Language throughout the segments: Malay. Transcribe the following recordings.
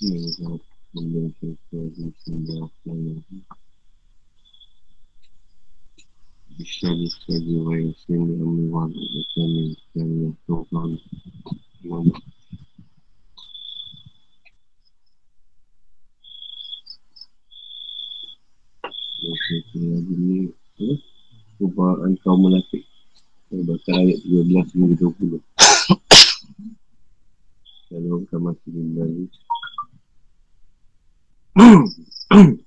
bisa bisa jiwa yang sini amuan kami yang Tuhan Mama lagi ni Cubaan kaum munafik Bahkan ayat 13 hingga 20 Shalom kama lagi Masyarakat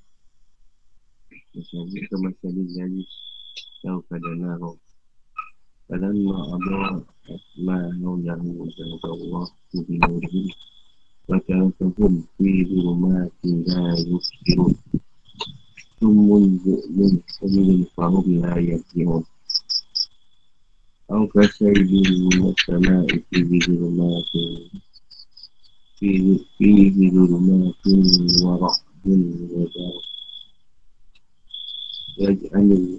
ke masyarakat ni lagi Tahu keadaan lah Kalau ni mak Allah Asma'ah yang dah Mujan Allah Mujan ke Allah Baca rasa pun Kiri rumah tinggal Yusiru Tumun yu'lin Tumun fahum layak yu'l Aku rasa ibu Masyarakat Kiri rumah tinggal فيه, فيه ظلمات ورعد وبرق يجعل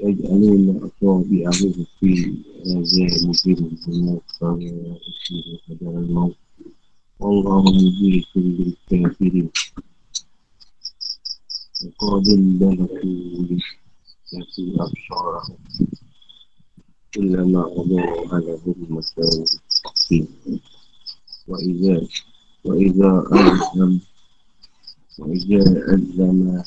يجعلون أصابعهم في آذانهم من الصوائف حذر الموت والله مجيد بالكافرين وقد بلغوا لكن أبصارهم كلما أضاء لهم مساوي وإذا وإذا ألزم وإذا ألزم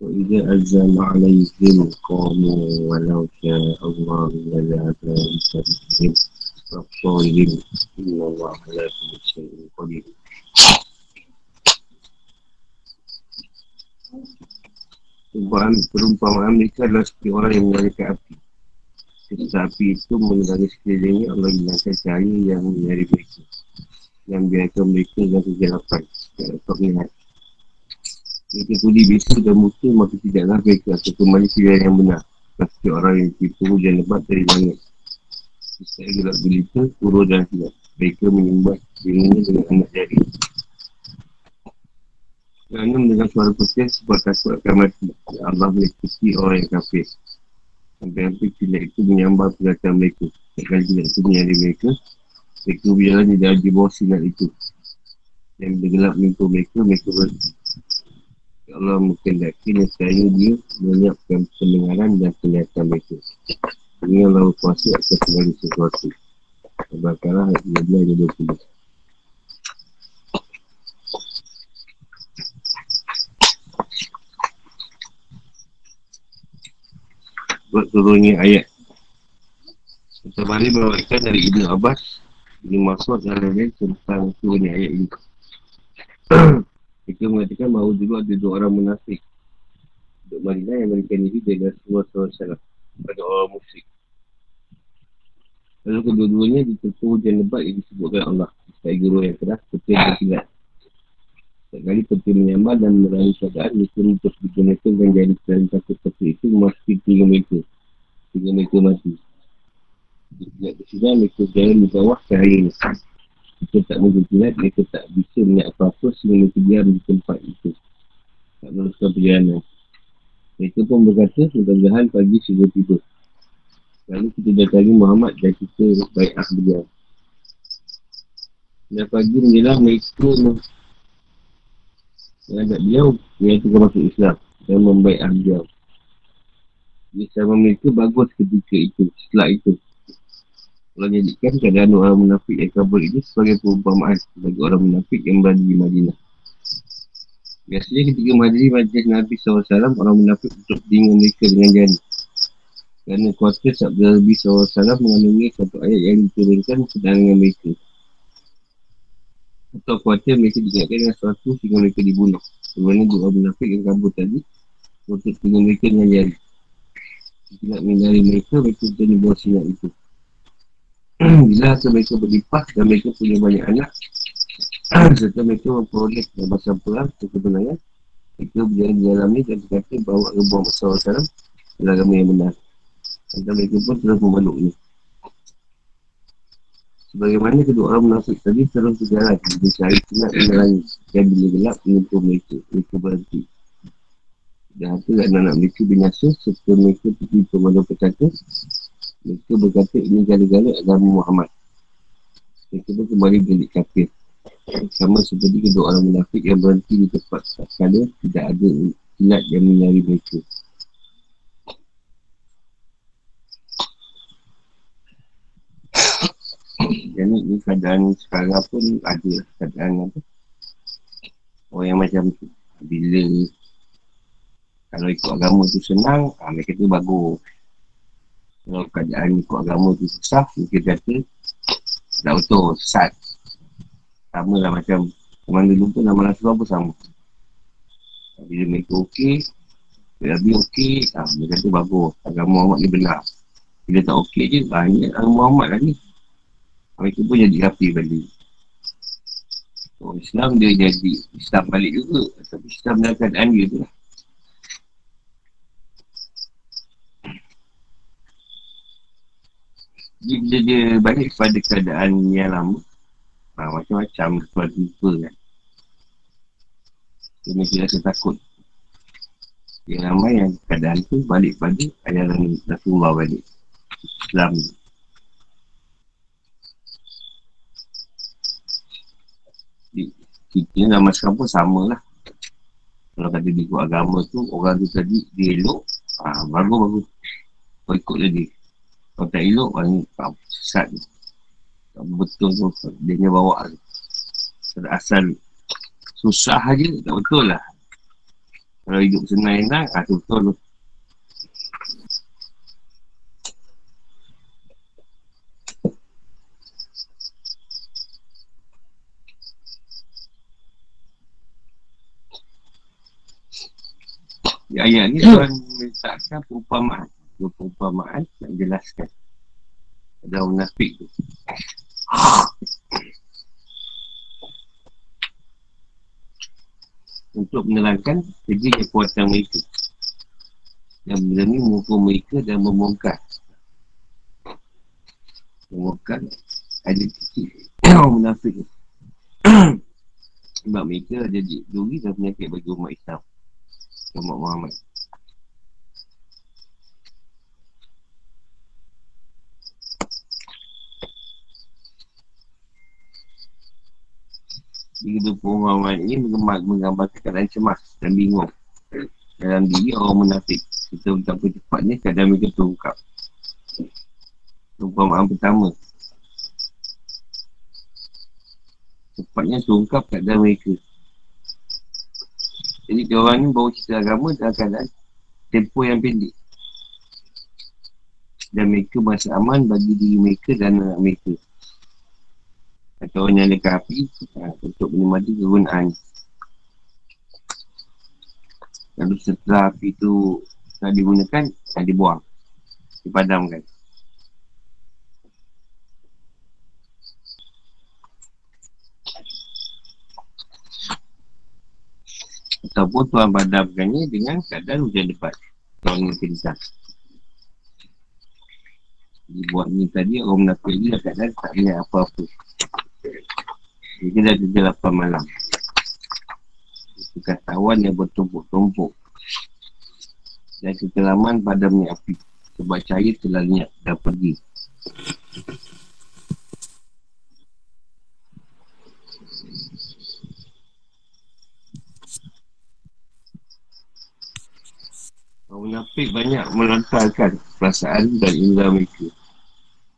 وإذا ألزم عليهم قاموا ولو شاء الله لذهب بسببهم وأبصارهم إن الله على كل شيء قدير Perumpamaan mereka adalah seperti orang yang menyalakan api. Ketika api itu mengenali sekelilingnya Allah hilangkan cahaya yang menyari mereka. Yang biarkan mereka dalam kegelapan. Dapat melihat. Mereka tuli bisu dan muka maka tidaklah mereka atau kembali pilihan yang benar. Seperti orang yang tipu hujan lebat dari langit. Setelah gelap berita, kurus dan silap. Mereka menyembah dirinya dengan anak jari. Kerana dengan suara putih sebab takut akan mati. Allah meliputi orang yang kafir. Sampai-sampai kilat itu menyambar perkataan mereka. Takkan kilat itu menyari mereka. Mereka berjalan di dalam bawah sinar itu. Dan bergelap mimpi mereka, mereka berhenti. Ya Allah mungkin yakin yang saya dia menyiapkan pendengaran dan penglihatan mereka. Ini Allah kuasa akan segala sesuatu. Al-Baqarah ayat 12 dan 20. Buat turunnya ayat. Kita balik mewariskan dari Ibn Abbas. Ini lain-lain tentang turunnya ayat ini. Mereka mengatakan bahawa dulu ada dua orang munafik. Untuk Madinah yang memberikan diri dengan salah salah Pada orang musyrik. Lalu kedua-duanya ditentu hujan lebat yang disebutkan Allah. Sebagai guru yang keras, betul dan tidak Sekali peti menyamar dan meraih keadaan Mereka untuk digunakan dan jadi selain takut seperti itu Memasuki tiga mereka Tiga mereka mati. Jika bersidang mereka jalan di bawah cahaya ini Mereka tak mungkin tidak Mereka tak bisa melihat apa-apa Sehingga mereka diam di tempat itu. Tak meneruskan perjalanan. Mereka pun berkata Mudah-mudahan pagi sudah tiba. Lalu kita datangi Muhammad dan kita baik ah beliau. Dan pagi menjelang mereka Terhadap beliau Yang tengah masuk Islam. Dan membaik beliau. Islam mereka bagus ketika itu Setelah itu. Allah jadikan keadaan orang munafik yang kabur ini Sebagai perumpamaan Bagi orang munafik yang berada di Madinah. Biasanya ketika majlis majlis Nabi SAW Orang munafik untuk bingung mereka dengan jari. Kerana kuasa sabda Nabi SAW Mengandungi satu ayat yang diturunkan Sedang dengan mereka atau khawatir mereka diingatkan dengan sesuatu sehingga mereka dibunuh. Sebenarnya dua munafik yang kabur tadi untuk tinggal mereka dengan jari. Jika nak menghindari mereka, mereka bisa di bawah sinar itu. Bila hasil mereka berlimpah dan mereka punya banyak anak, serta mereka memperoleh dan pasal perang kebenaran, mereka berjalan di dalam ini dan berkata bahawa Rabbah Masalah Salam adalah agama yang benar. Dan mereka pun terus memeluknya. Sebagaimana kedua orang munafik tadi terus berjalan. Dia cari sinar langit Dan bila gelap menyentuh mereka. Mereka berhenti. Dan harta dan anak mereka binasa Serta mereka pergi pemandu berkata Mereka berkata ini gala-gala agama Muhammad. Mereka pun kembali balik kafir. Sama seperti kedua orang munafik yang berhenti di tempat sekala tidak ada kilat yang menyari mereka. Jadi ni keadaan sekarang pun ada keadaan apa. Orang yang macam tu. Bila kalau ikut agama tu senang, ha, mereka tu bagus. Kalau keadaan ikut agama tu susah, mereka kata tak betul, sesat. Sama lah macam Teman dulu pun nama Rasulullah pun sama Bila mereka okey Bila Nabi okey ha, Mereka kata bagus Agama Muhammad ni benar Bila tak okey je Banyak agama Muhammad lah ni Mereka pun jadi rapi balik. Oh, Islam dia jadi Islam balik juga. Tapi Islam dalam keadaan dia tu lah. Bila dia balik kepada keadaan yang lama ha, Macam-macam Sebab tiba kan. Dia mesti rasa takut. Yang ramai yang keadaan tu Balik pada ajaran Rasulullah balik. Islam ni Kita zaman sekarang pun sama lah Kalau kata ikut agama tu Orang tu tadi dia elok ha, Bagus-bagus Kau ikut lagi. Kalau tak elok Orang ni sesat. Ni betul tu dia ni bawa. Asal susah aja tak betul lah. Kalau hidup senang enak ah tu betul tu Ya, ayat ni Tuhan letakkan perumpamaan. Dua perumpamaan nak jelaskan. Ada munafik tu. Untuk menerangkan kerja kekuatan mereka. Yang berani mengukur mereka dan membongkar. Membongkar ada orang munafik sebab mereka jadi duri dan penyakit bagi umat Islam umat Muhammad Jika dua pengumuman ini menggambar, menggambarkan keadaan cemas dan bingung dalam diri orang munafik. Kita betapa cepatnya keadaan mereka terungkap. Perumpamaan pertama. Cepatnya terungkap keadaan mereka. Jadi dia orang ni bawa cerita agama dalam keadaan tempoh yang pendek. Dan mereka merasa aman bagi diri mereka dan anak mereka. Atau orang nyalakan api ha, Untuk menikmati kegunaan Lalu setelah api tu Telah digunakan Telah dibuang Dipadamkan Ataupun Tuhan padamkannya Dengan keadaan hujan lebat Tuhan kencang Dibuat ni tadi Orang menakut ni Keadaan tak ingat apa-apa. Jadi dah kerja 8 malam. Kekasauan yang bertumpuk-tumpuk. Dan kekelaman padamnya api. Sebab cahaya telah lenyap dan pergi Orang munafik banyak melontarkan perasaan dan indera mereka.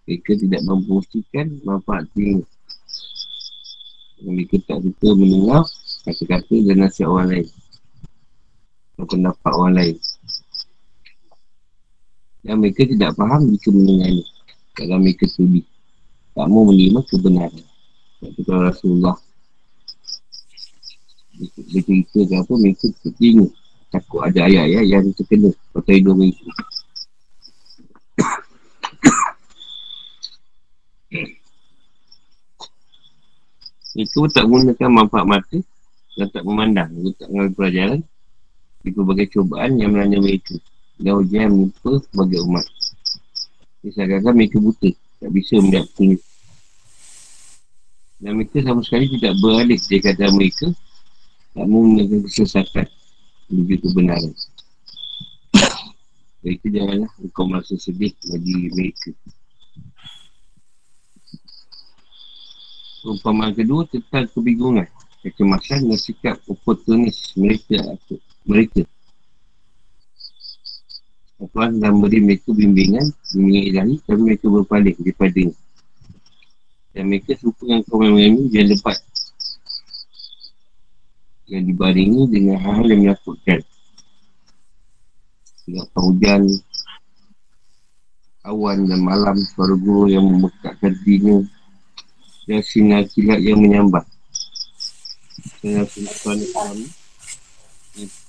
Mereka tidak memfungsikan manfaat tinggi mereka tak suka mendengar kata-kata dan nasihat orang lain. Atau pendapat orang lain. Dan mereka tidak faham jika mendengarnya. Kalau mereka sudi tak mau menerima kebenaran. Kata kalau Rasulullah Dia cerita ke apa Mereka tertinggi Takut ada ayat-ayat yang terkena Pasal hidup mereka Itu tak menggunakan manfaat mata dan tak memandang. Itu tak mengambil pelajaran di berbagai cubaan yang melanda mereka. Dan ujian yang menimpa sebagai umat. Disagakkan mereka buta. Tak bisa melihat petunjuk. Dan mereka sama sekali tidak beralih dari kata mereka. Tak menggunakan kesesatan menuju kebenaran. Mereka janganlah engkau merasa sedih bagi mereka. Perumpamaan kedua tentang kebingungan, kecemasan dan sikap oportunis mereka mereka. Tuhan dan beri mereka bimbingan, bimbingan ilahi, tapi mereka berpaling daripada. Dan mereka serupa dengan kaum yang mengalami dia lebat. Yang dibaringi dengan hal-hal yang menakutkan. Tidak hujan, awan dan malam, suara guru yang memekakkan dirinya, dan sinar kilat yang menyambat. Sinar kilat kami,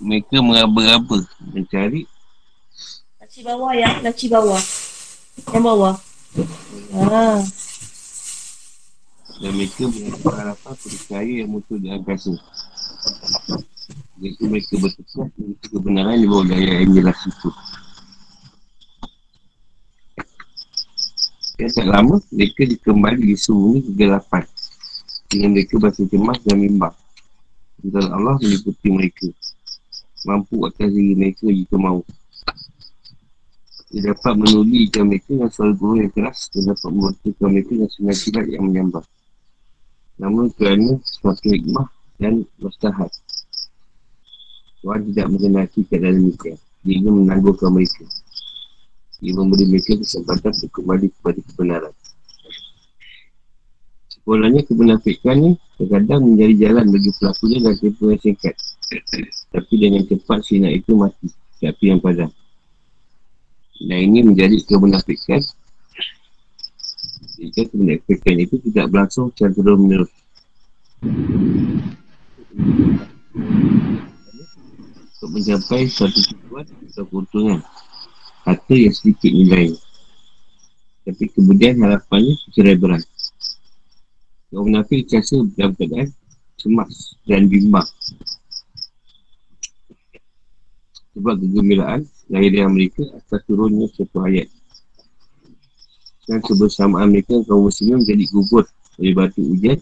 mereka meraba-raba mencari Laci bawah ya, laci bawah. Yang bawah. Ha. Dan mereka berharapan percaya yang muncul di angkasa. Jadi mereka bertekad untuk kebenaran di bawah daya yang jelas itu. Yang tak lama, mereka dikembali di kegelapan. Dengan mereka berasa cemas dan bimbang. Dan Allah meliputi mereka. Mampu atas diri mereka jika mahu. Dia dapat menulikan mereka dengan suara guru yang keras Dia dapat membantukan mereka dengan sungai yang menyambar Namun kerana suatu hikmah dan mastahat Tuhan tidak mengenaki keadaan mereka. Dia ingin menangguhkan mereka. Dia memberi mereka kesempatan untuk kembali kepada kebenaran. Sekolahnya kebenafikan ni terkadang menjadi jalan bagi pelakunya dan tempoh yang singkat. Tapi dengan cepat sinar itu mati Tapi yang padam. Dan ini menjadi kemunafikan. Jika kemunafikan itu tidak berlangsung secara terus menerus untuk mencapai suatu tujuan atau keuntungan kata yang sedikit nilai. Tapi kemudian harapannya cerai berat. Orang munafik rasa dalam keadaan cemas dan bimbang. Sebab kegembiraan lahiriah mereka atas turunnya satu ayat. Dan kebersamaan mereka kaum muslimin menjadi gugur dari batu ujian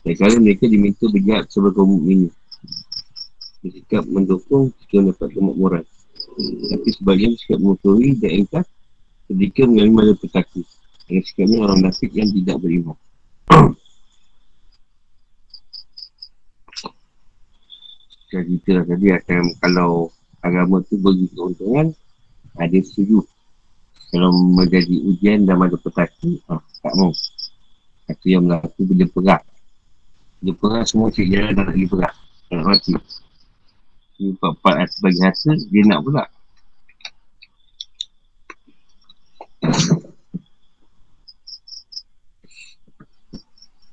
dan kalau mereka diminta berjaya sebagai kaum mukmin bersikap mendukung jika mendapat kemakmuran tapi sebagian sikap menguturi dan engkau sedikit mengalami malu petaka dengan sikapnya orang nafik yang tidak beriman. Saya cerita lah tadi akan kalau agama tu bagi keuntungan ada setuju. Kalau menjadi ujian dan ada petaka ah, tak mau. Kata yang berlaku bila perak bila perak semua cik jalan dah lagi perak nak mati empat-empat bagi hasil dia nak pula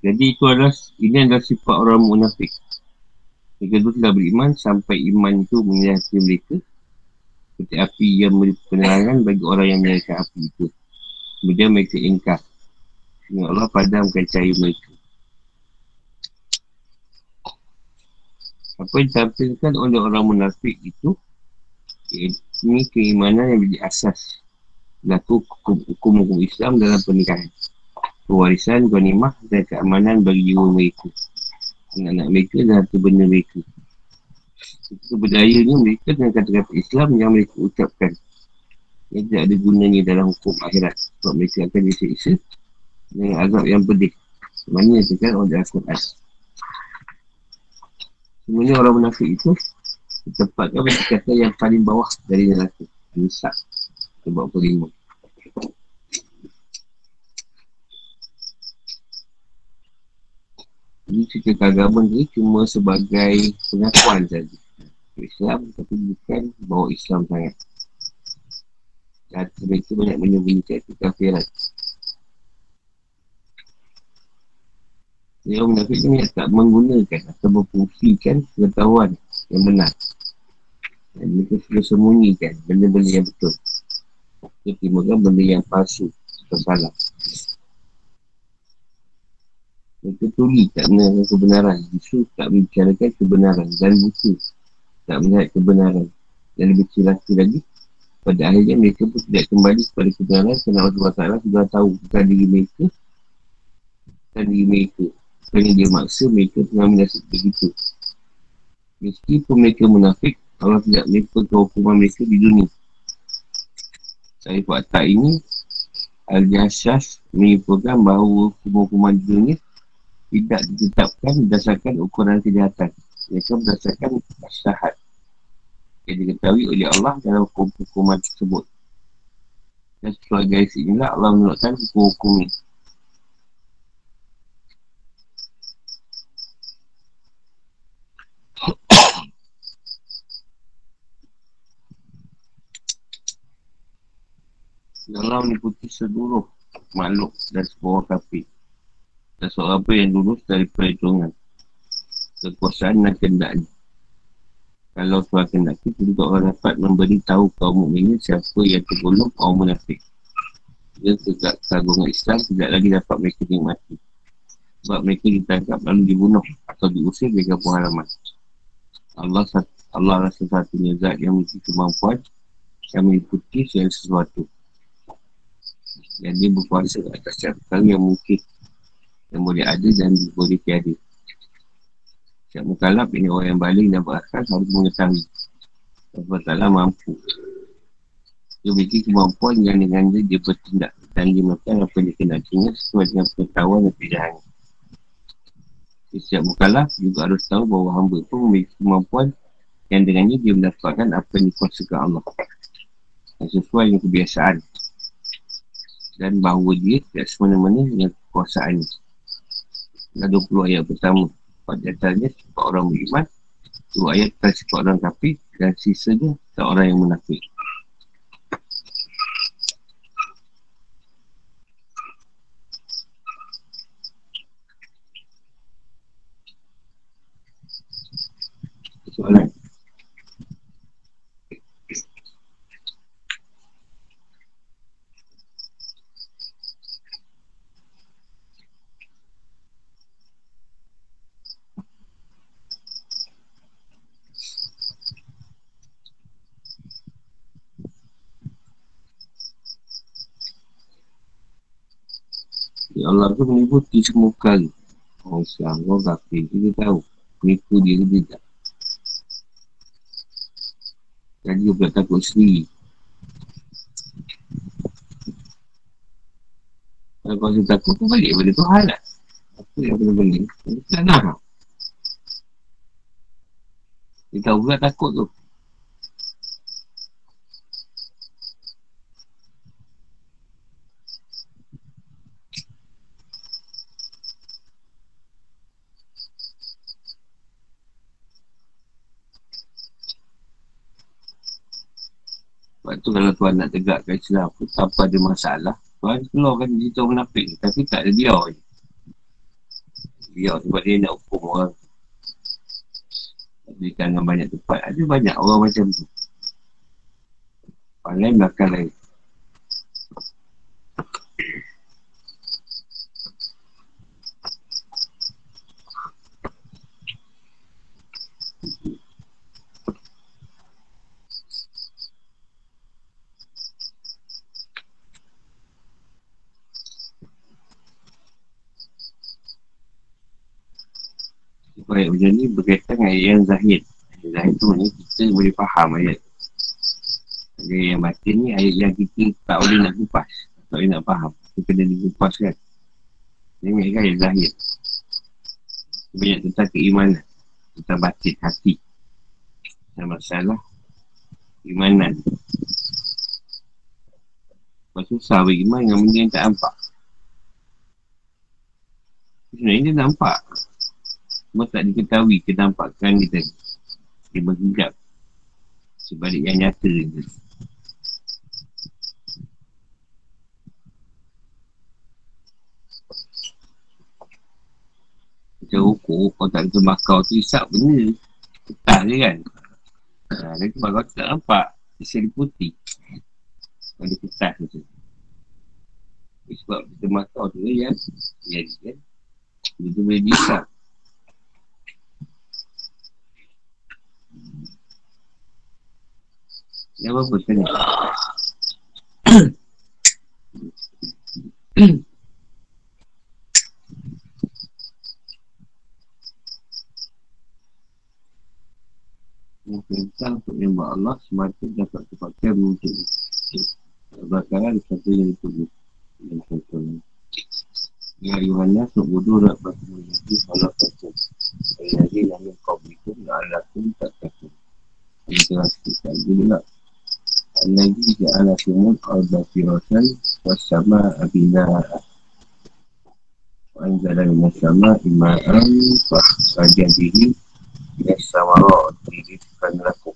jadi itu adalah ini adalah sifat orang munafik mereka itu telah beriman sampai iman itu hati mereka seperti api yang memberi penerangan bagi orang yang menyerahkan api itu. Kemudian mereka ingkar. Sehingga Allah padamkan cahaya mereka. Apa yang ditampilkan oleh orang munafik itu ini keimanan yang menjadi asas berlaku hukum-hukum Islam dalam pernikahan. Pewarisan, ghanimah dan keamanan bagi jiwa mereka anak-anak mereka dan harta benda mereka. Ni mereka dengan kata-kata Islam yang mereka ucapkan. Yang tidak ada gunanya dalam hukum akhirat. Sebab mereka akan disiksa dengan azab yang pedih. Mana yang tekan oleh Al-Quran. Sebenarnya orang munafik itu ditempatkan pada kata yang paling bawah dari neraka. Nisak. Sebab kelima. Ini cerita agama ni cuma sebagai pengakuan saja. Islam tapi bukan bawa Islam sangat. Dan mereka banyak menyembunyikan kekafiran. Yang menafik ni tak menggunakan atau berfungsikan pengetahuan yang benar. Dan mereka sudah sembunyikan benda-benda yang betul. Timbulkan benda yang palsu atau salah. Mereka tuli tak mengenai kebenaran. Justru tak membicarakan kebenaran dan buku tak melihat kebenaran. Dan lebih celaka lagi, pada akhirnya mereka pun tidak kembali kepada kebenaran kerana Allah SWT sudah tahu tentang diri mereka dan diri mereka. Kerana dia maksa mereka tengah menasib begitu. Meskipun mereka munafik, Allah tidak melipat hukuman mereka di dunia. Saya buat tak ini, Al-Jasas menyimpulkan bahawa hukuman-hukuman di dunia tidak ditetapkan berdasarkan ukuran kejahatan. Mereka berdasarkan masyarakat yang diketahui oleh Allah dalam hukum-hukuman tersebut. Dan sesuai garis inilah Allah menurutkan hukum-hukum ini. Allah meliputi seluruh makhluk dan sebuah kafir. Dan seorang apa yang lulus dari perhitungan. Kekuasaan dan kendaknya. Kalau Tuhan kendaki, tentu orang dapat memberi tahu kaum mukminin siapa yang tergolong kaum munafik. Dia tegak kagungan Islam tidak lagi dapat mereka nikmati. Sebab mereka ditangkap lalu dibunuh atau diusir dari kampung halaman. Allah Allah rasa satunya zat yang memiliki kemampuan yang meliputi segala sesuatu yang dia berkuasa atas setiap perkara yang mungkin yang boleh ada dan boleh tiada. Setiap mukalab ini orang yang balik dan berakal harus mengetahui Allah Ta'ala mampu. Dia memiliki kemampuan yang dengan dia dia bertindak dan dia makan apa dia kena. Tinggal sesuai dengan pengetahuan dan pilihan. Setiap mukalab juga harus tahu bahawa hamba pun memiliki kemampuan yang dengannya dia mendapatkan apa yang dikuasakan Allah. Dan sesuai dengan kebiasaan dan bahawa dia tidak semena-mena dengan kekuasaan. Dan 20 ayat pertama. Pada antaranya sifat orang beriman. Dua ayat tentang sifat orang kafir dan sisanya tentang orang yang munafik. Soalan. Tu meliputi semua perkara. Orang Islam, orang kafir, kita tahu. Menipu dia ke tidak. Dan dia pula takut sendiri. Kalau kau rasa takut, kau balik pada Tuhan lah. Apa yang kena balik? Tak nak. Dia tahu pula takut tu. Sebab tu kalau Tuhan nak tegakkan Islam tanpa ada masalah, Tuhan keluarkan cerita munafik tapi tak ada dia je. Dia sebab dia nak hukum orang. Dengan banyak tempat. Ada banyak orang macam tu. Orang lain belakang lain. Macam ni berkaitan dengan ayat yang zahid. Zahid tu ni kita boleh faham ayat. Ayat yang batin ni ayat yang kita tak boleh nak kupas. Tak boleh nak faham. Kita kena dikupas kan. Ini kan ayat zahid. Banyak tentang keimanan. Tentang batin hati. Dan masalah keimanan. Lepas susah beriman dengan benda yang tak nampak. Sebenarnya dia nampak semua tak diketahui kenampakan kita. Dia berhijab. Sebalik yang nyata je. Macam rokok kau tak ada bakar tu isap benda. Ketah je kan? Ha, dia tu bakar tak nampak. Dia putih. Kalau dia ketah macam sebab kita bakar tu yang jadi kan? Dia tu boleh Ya apa-apa tanya. Perintah untuk menyembah Allah semata dapat terpakai untuk Bakaran satu yang itu Yang contohnya Ya Yohanes nak bodoh nak bertemu lagi kalau takut. Al-Nazi namin qablikum la'alakum tak takut. Ini telah kita juga. Al-Nazi ja'ala kumul arda firasan wassama abina'ah. وأنزل من السماء ماء فأخرج به من الثمرات رزقا لكم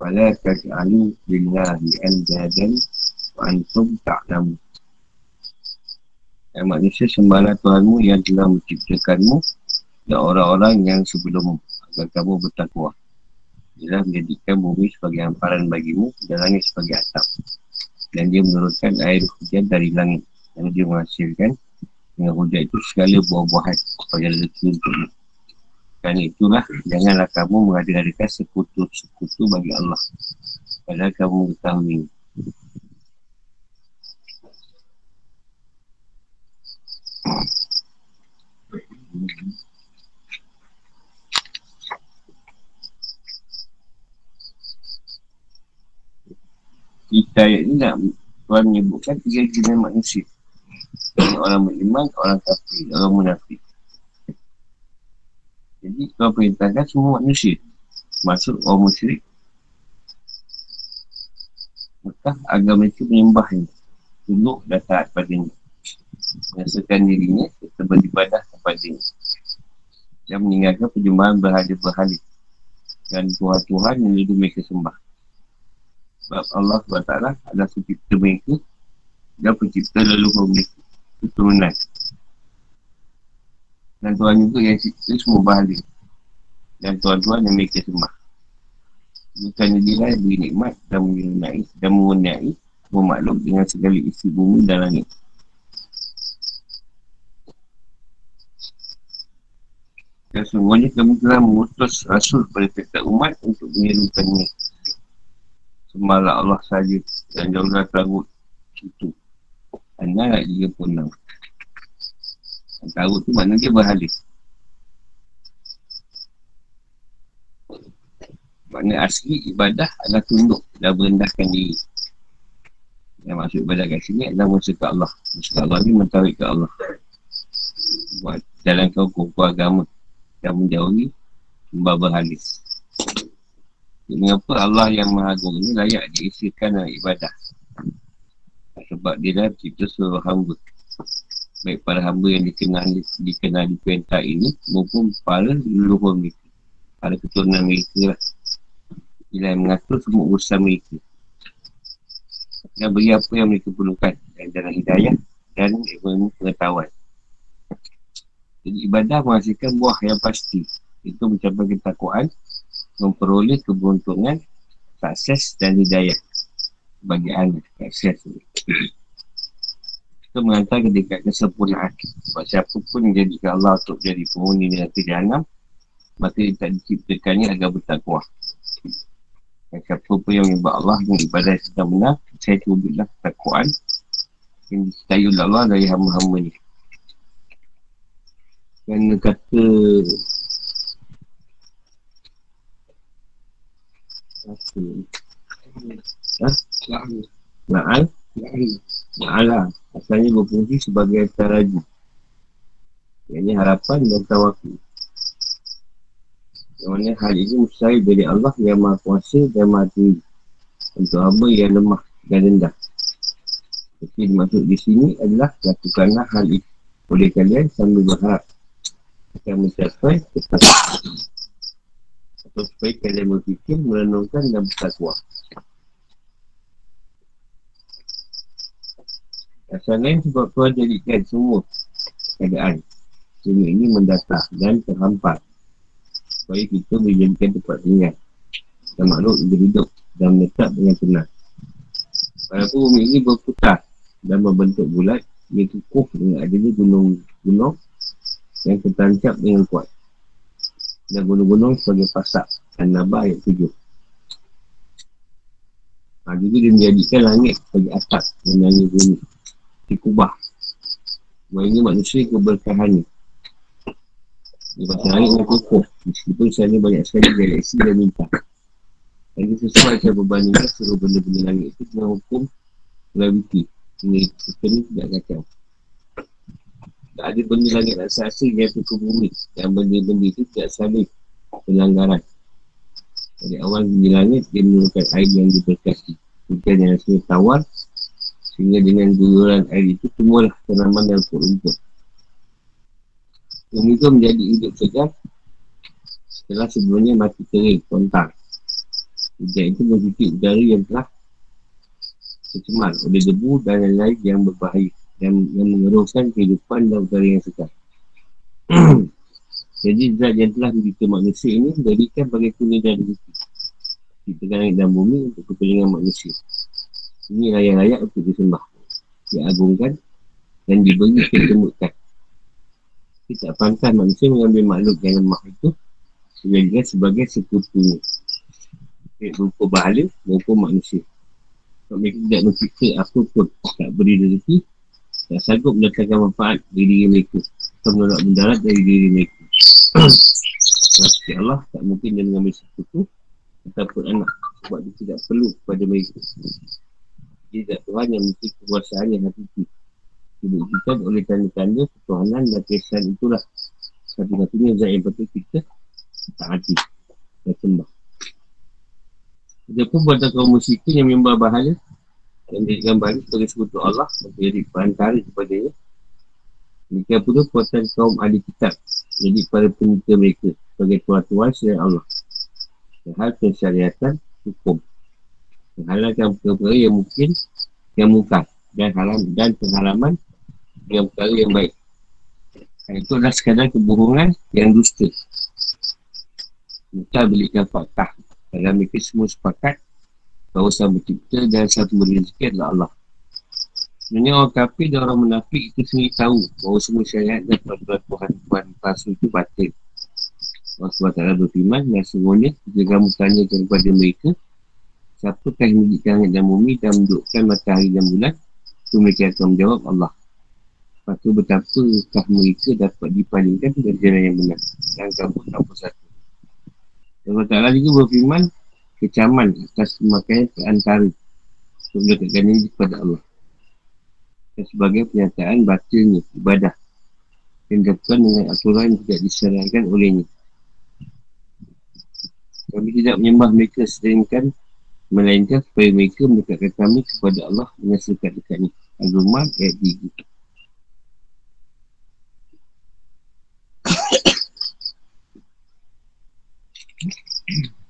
فلا تجعلوا لله أندادا وأنتم تعلمون yang manusia sembahlah Tuhanmu yang telah menciptakanmu dan orang-orang yang sebelummu agar kamu bertakwa. Dia menjadikan bumi sebagai hamparan bagimu dan langit sebagai atap. Dan dia menurunkan air hujan dari langit. Dan dia menghasilkan dengan hujan itu segala buah-buahan supaya rezeki untukmu. Kerana itulah, janganlah kamu mengadakan sekutu-sekutu bagi Allah. Padahal kamu mengetahui Kita ayat ni nak Tuhan menyebutkan tiga jenis manusia. Orang beriman, orang kafir, orang munafik. Jadi Tuhan perintahkan semua manusia. Masuk orang musyrik. Maka agama itu menyembahnya Tunduk dan taat padanya Merasakan dirinya Serta beribadah kepadanya Dan meninggalkan perjumpaan berhala-berhala. Dan Tuhan-Tuhan yang lebih mereka sembah Sebab Allah SWT adalah pencipta mereka Dan pencipta leluhur mereka Keturunan. Dan Tuhan juga yang cipta semua bahala Dan Tuhan-Tuhan yang mereka sembah. Bukannya dia lah beri nikmat dan mengenai dan mengenai makhluk dengan segala isi bumi dan langit. Dan semuanya kami telah mengutus Rasul pada setiap umat untuk menyerukannya Sembahlah Allah saja dan jauhlah tagut itu. Anda nak juga pun. Tagut tu maknanya dia berhala. Makna asli ibadah adalah tunduk dan merendahkan diri. Yang maksud ibadah kat sini adalah musuh ke Allah. Musuh ke Allah ni mentawik ke Allah. Buat jalan kau kumpul agama dan menjauhi sembah berhala. Mengapa Allah yang Maha Agung ini layak diisikan dalam ibadah? Sebab dia dah cipta seluruh hamba. Baik para hamba yang dikenal, dikenal di perintah ini maupun para leluhur mereka. Para keturunan mereka lah. Dia yang mengatur semua urusan mereka. Dan beri apa yang mereka perlukan. Dan dalam hidayah dan ilmu pengetahuan. Jadi ibadah menghasilkan buah yang pasti. Itu mencapai ketakwaan memperoleh keberuntungan, sukses dan hidayah bagi anda. Sukses Itu mengantar ke dekat kesempurnaan. Sebab siapa pun menjadikan Allah untuk jadi penghuni dengan kejahanam, maka dia tak diciptakannya agar bertakwa. Dan siapa pun yang menyebab Allah yang ibadah sedang benar, saya wujudlah ketakwaan yang dicintai oleh Allah dari hamba-hamba ni. Kerana kata Ha? Na'al? Na'al lah. Asalnya berfungsi sebagai taraju. Yang harapan dan tawakil. Yang mana hal ini mustahil dari Allah yang maha kuasa dan maha tinggi. Untuk hamba yang lemah dan rendah. Jadi dimaksud di sini adalah lakukanlah hal itu oleh kalian sambil berharap akan mencapai ketakutan supaya kalian berfikir, merenungkan dan bertakwa. Asal lain sebab Tuhan jadikan semua keadaan dunia ini mendata dan terhampar supaya kita menjadikan tempat tinggal dan makhluk hidup dan menetap dengan tenang. Walaupun bumi ini berputar dan membentuk bulat, ia kukuh dengan adanya gunung-gunung yang tertancap dengan kuat dan gunung-gunung sebagai pasak dan nabah ayat tujuh. Ha, juga dia menjadikan langit sebagai atap dan langit bumi. Di kubah. Ini manusia keberkahannya. Dia pasal langit yang kukuh. Meskipun sana banyak sekali galaksi dan bintang dan dia sesuai saya berbandingkan seluruh benda-benda langit itu dengan hukum graviti. Sehingga kita ni tidak kacau Tak ada benda langit rasa-rasa yang tukar bumi. Dan benda-benda itu tidak saling pelanggaran. Dari awal di langit, dia menurunkan air yang diberkati. Bukan yang rasanya tawar. Sehingga dengan guyuran air itu, semualah tanaman dan rumput-rumput. Bumi itu menjadi hidup segar setelah sebelumnya mati kering, kontak. Hujan itu mencuci udara yang telah tercemar oleh debu dan lain-lain yang berbahaya yang, yang mengeruhkan kehidupan dan udara yang segar. Jadi zat yang telah diberikan manusia ini berikan bagi kuning dan rezeki. Di dan bumi untuk kepentingan manusia. Ini raya-raya untuk disembah. Diagungkan dan diberi ketemukan. Kita tak pantas manusia mengambil makhluk yang lemah itu sebagai sebagai sekutunya. Rupa bahala maupun manusia. Kalau mereka tidak mencipta apa pun tak beri rezeki, tak sanggup mendatangkan manfaat dari diri mereka. Atau menolak mendarat dari diri mereka. Pasti Allah tak mungkin dia mengambil sekutu ataupun anak sebab dia tidak perlu kepada mereka. Dia tidak Tuhan yang mesti kekuasaan yang hakiki. Dibuktikan oleh tanda-tanda ketuhanan dan kesan itulah satu-satunya zat yang patut kita tak hati dan sembah. Dia pun buat kaum musyrikin yang menyembah bahala yang digambar sebagai sekutu Allah menjadi perantara kepada dia. Mereka pula kuatan kaum ahli kitab jadi para penyita mereka sebagai tuan-tuan selain Allah. Hal kesyariatan hukum. Menghalalkan perkara yang mungkin yang muka dan haram dan penghalaman yang perkara yang baik. Itu adalah sekadar kebohongan yang dusta. Kita belikan fakta. Dalam mereka semua sepakat bahawa sang bercipta dan satu rezeki adalah Allah. Sebenarnya orang kafir dan orang munafik itu sendiri tahu bahawa semua syariat dan peraturan Tuhan Tuhan palsu itu batil. Allah SWT berfirman dan semuanya jika kamu tanyakan kepada mereka siapa yang menjadikan langit dan bumi dan mendudukkan matahari dan bulan itu mereka akan menjawab Allah. Lepas tu betapakah mereka dapat dipalingkan dari jalan yang benar dan kamu tak apa satu. Allah Ta'ala juga berfirman kecaman atas pemakaian perantara untuk mendekatkan diri kepada Allah dan sebagai pernyataan batilnya ibadah yang dilakukan dengan aturan yang tidak disarankan olehnya. Kami tidak menyembah mereka sedangkan melainkan supaya mereka mendekatkan kami kepada Allah dengan sedekat-dekatnya. Al-Rumah ayat 3. Ini berarti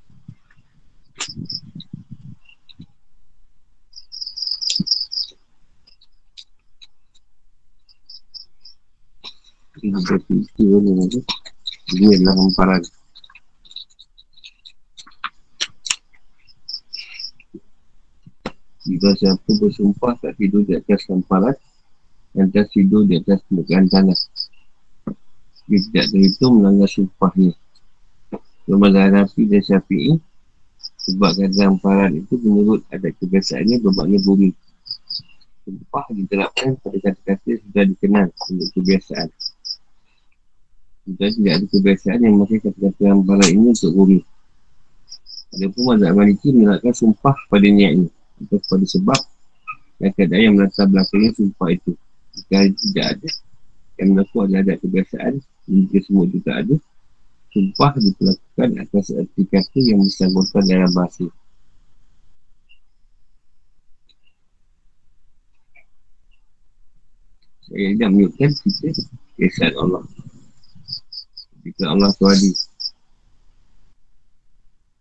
itu ni nanti. Ini adalah hamparan. Jika siapa bersumpah tak tidur di atas hamparan dan tak tidur di atas permukaan tanah. Dia tidak terhitung melanggar sumpahnya. Kemudian Hanafi dan Syafi'i sebab kata itu menurut adat kebiasaannya bermakna bumi. Sumpah diterapkan pada kata-kata sudah dikenal untuk kebiasaan. Jika tidak ada kebiasaan yang masih kata-kata yang barat ini untuk bumi. Ada pun mazhab maliki menolakkan sumpah pada niat ini. Atau pada sebab dan keadaan yang melatar belakangnya sumpah itu. Jika tidak ada yang mengaku adalah ada kebiasaan, jika semua itu tak ada, sumpah diperlakukan atas arti kata yang disambungkan dalam bahasa. Saya tidak menyebutkan kita kesan Allah. Jika Allah tu ada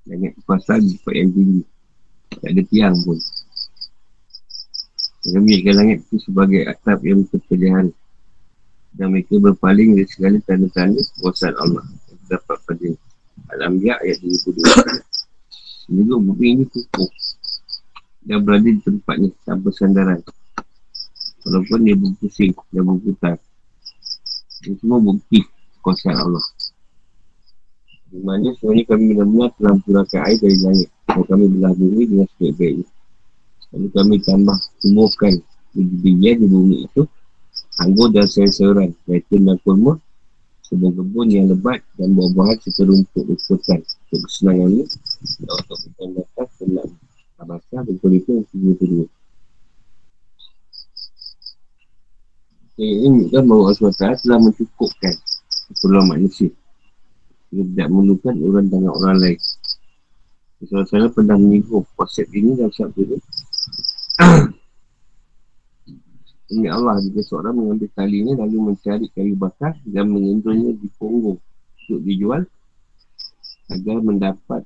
Langit kekuasaan di tempat yang tinggi. Tak ada tiang pun. Mereka menjadikan langit itu sebagai atap yang terpelihara Dan mereka berpaling dari segala tanda-tanda kekuasaan Allah Yang terdapat pada Al-Ambiya ayat 32 Juga bumi ini kukuh Dan berada di tempatnya tanpa sandaran. Walaupun dia berpusing dan berputar. Ini semua bukti kekuasaan Allah. Di sebenarnya kami benar-benar telah mengurangkan air dari langit. Dan kami belah bumi dengan sebaik-baiknya. Lalu kami tambah tumbuhkan biji-bijian di bumi itu. Anggur dan sayur-sayuran. Zaitun dan kurma. Kebun-kebun yang lebat dan buah-buahan serta rumput ukutan. Untuk kesenangan ini. Dan untuk datang senang. Abasa dan itu yang kedua. Ini menunjukkan bahawa Allah SWT telah mencukupkan keperluan manusia. Dia tidak memerlukan orang dengan orang lain. Allah SWT pernah menyinggung konsep ini dalam sabtu ini. Ini Allah jika seorang mengambil tali ini lalu mencari kayu bakar dan mengendurnya di punggung untuk dijual agar mendapat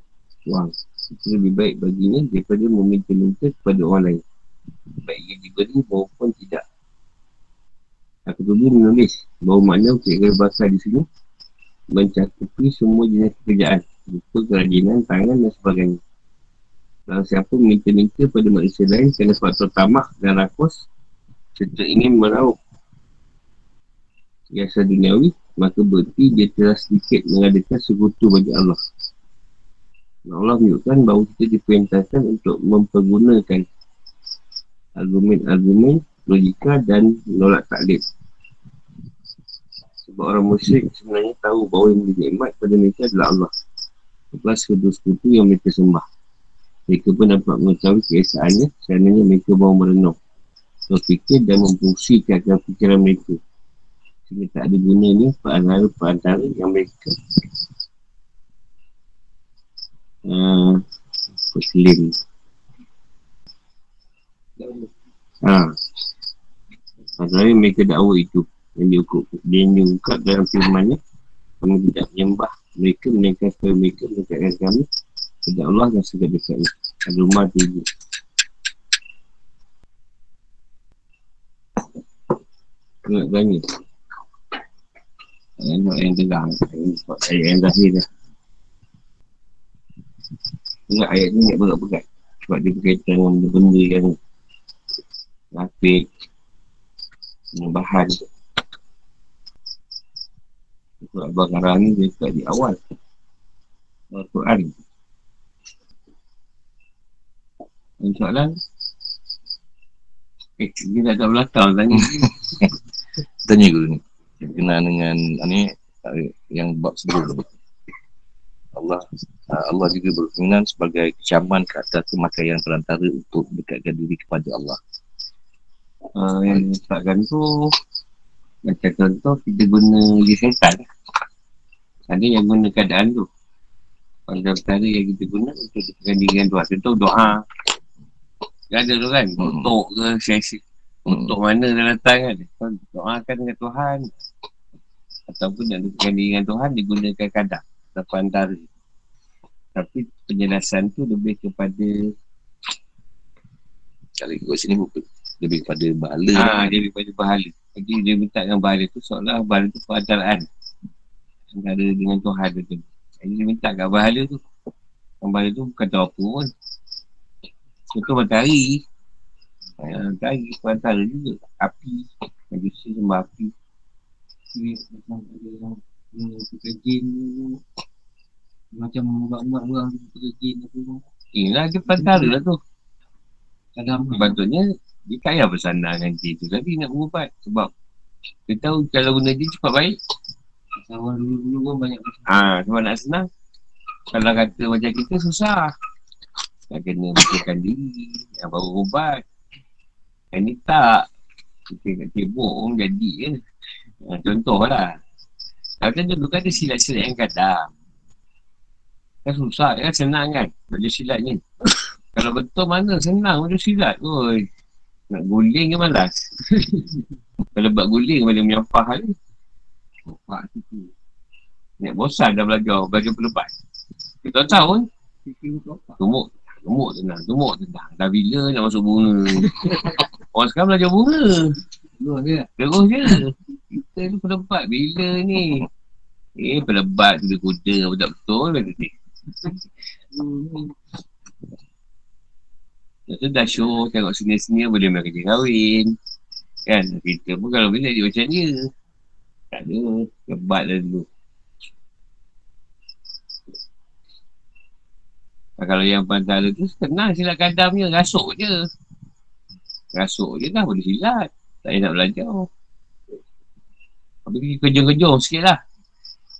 wang. Itu lebih baik baginya daripada meminta-minta kepada orang lain. Baik ia diberi maupun tidak. Aku dulu menulis bahawa makna kayu bakar di sini mencakupi semua jenis pekerjaan. Buku kerajinan, tangan dan sebagainya. Kalau siapa meminta-minta pada manusia lain kerana faktor tamak dan rakus, serta ingin meraup biasa duniawi, maka berarti dia telah sedikit mengadakan sekutu bagi Allah. Allah menunjukkan bahawa kita diperintahkan untuk mempergunakan argumen-argumen logika dan menolak taklid. Sebab orang musyrik sebenarnya tahu bahawa yang dinikmat pada mereka adalah Allah. Lepas sekutu-sekutu yang mereka sembah. Mereka pun dapat mengetahui keesaannya kerana mereka bawa merenung berfikir dan memfungsikan dalam fikiran mereka. Sehingga tak ada guna ni perantara-perantara yang mereka uh, berkelim. Ha. Maksudnya mereka dakwa itu yang diukup, dia diungkap dalam firmannya kami tidak menyembah mereka menaikkan kepada mereka mendekatkan kami kepada Allah dan segala dekat Al-Rumah tujuh Ingat banyak Yang yang tegang Ayat yang terakhir dah. Ingat ayat ni nak berat-berat. Sebab dia berkaitan dengan benda yang Lapik Yang bahan Sebab Abang Arah ni dia kat di awal. Al-Quran. Yang soalan? Eh, dia nak kat belakang tanya. Tanya guru ni. Berkenaan dengan ni Yang bab sebelum Allah uh, Allah juga berfirman sebagai kecaman ke atas pemakaian perantara untuk dekatkan diri kepada Allah. Uh, yang disebabkan tu macam contoh kita guna lisensan. Ada yang guna keadaan tu. Pada perkara yang kita guna untuk dekatkan diri dengan Tuhan. Contoh doa. Dia ada tu kan. Hmm. Untuk ke sesi untuk mana dia datang kan Kau doakan dengan Tuhan Ataupun nak dekatkan diri dengan Tuhan Digunakan kadang Ataupun antara Tapi penjelasan tu lebih kepada Kalau ikut sini bukan Lebih kepada bahala Ah, Dia lebih kepada bahala Jadi dia minta dengan bahala tu Seolah bahala tu perantaraan Antara dengan Tuhan tu. Jadi dia minta kat bahala tu. Yang bahala tu bukan tahu apa pun. Contoh matahari. Dari perantara juga. Api. Manusia sembah api. Macam ada orang Pekerjin Macam umat-umat orang Pekerjin apa Inilah dia perantara lah tu. Kadang Sepatutnya Dia tak payah bersandar dengan dia tu. Tapi nak berubat Sebab Dia tahu kalau guna dia cepat baik Orang dulu-dulu pun banyak Ah, ha, Sebab nak senang Kalau kata macam kita susah. Nak kena betulkan diri Yang baru ubat. Yang ni tak. Kita kat tembok pun jadi je ha, Contoh lah Kalau kan dulu kan ada silat-silat yang kadang. Kan susah kan senang kan. Baju silat ni. Kalau betul mana senang baju silat? Oi. Nak guling ke malas? Kalau buat guling boleh menyampah ni. Nampak tu Nak bosan dah belajar Belajar pelepas Kita tahu kan Tumuk Tumuk tenang Tumuk tenang. Dah bila nak masuk bunga? Orang sekarang belajar bunga. Terus je. Terus je. Kita tu pelebat bila ni. Eh, pelebat tu kuda betul? Betul tadi. Itu dah show tengok sini-sini boleh main kerja kahwin. Kan? Kita pun kalau boleh dia macam dia. Tak ada. Lebat lah dulu. Nah, kalau yang pantara tu tenang silap kadamnya. Rasuk je. Rasuk je dah boleh silat. Tak payah nak belajar. Tapi kejung-kejung sikit lah.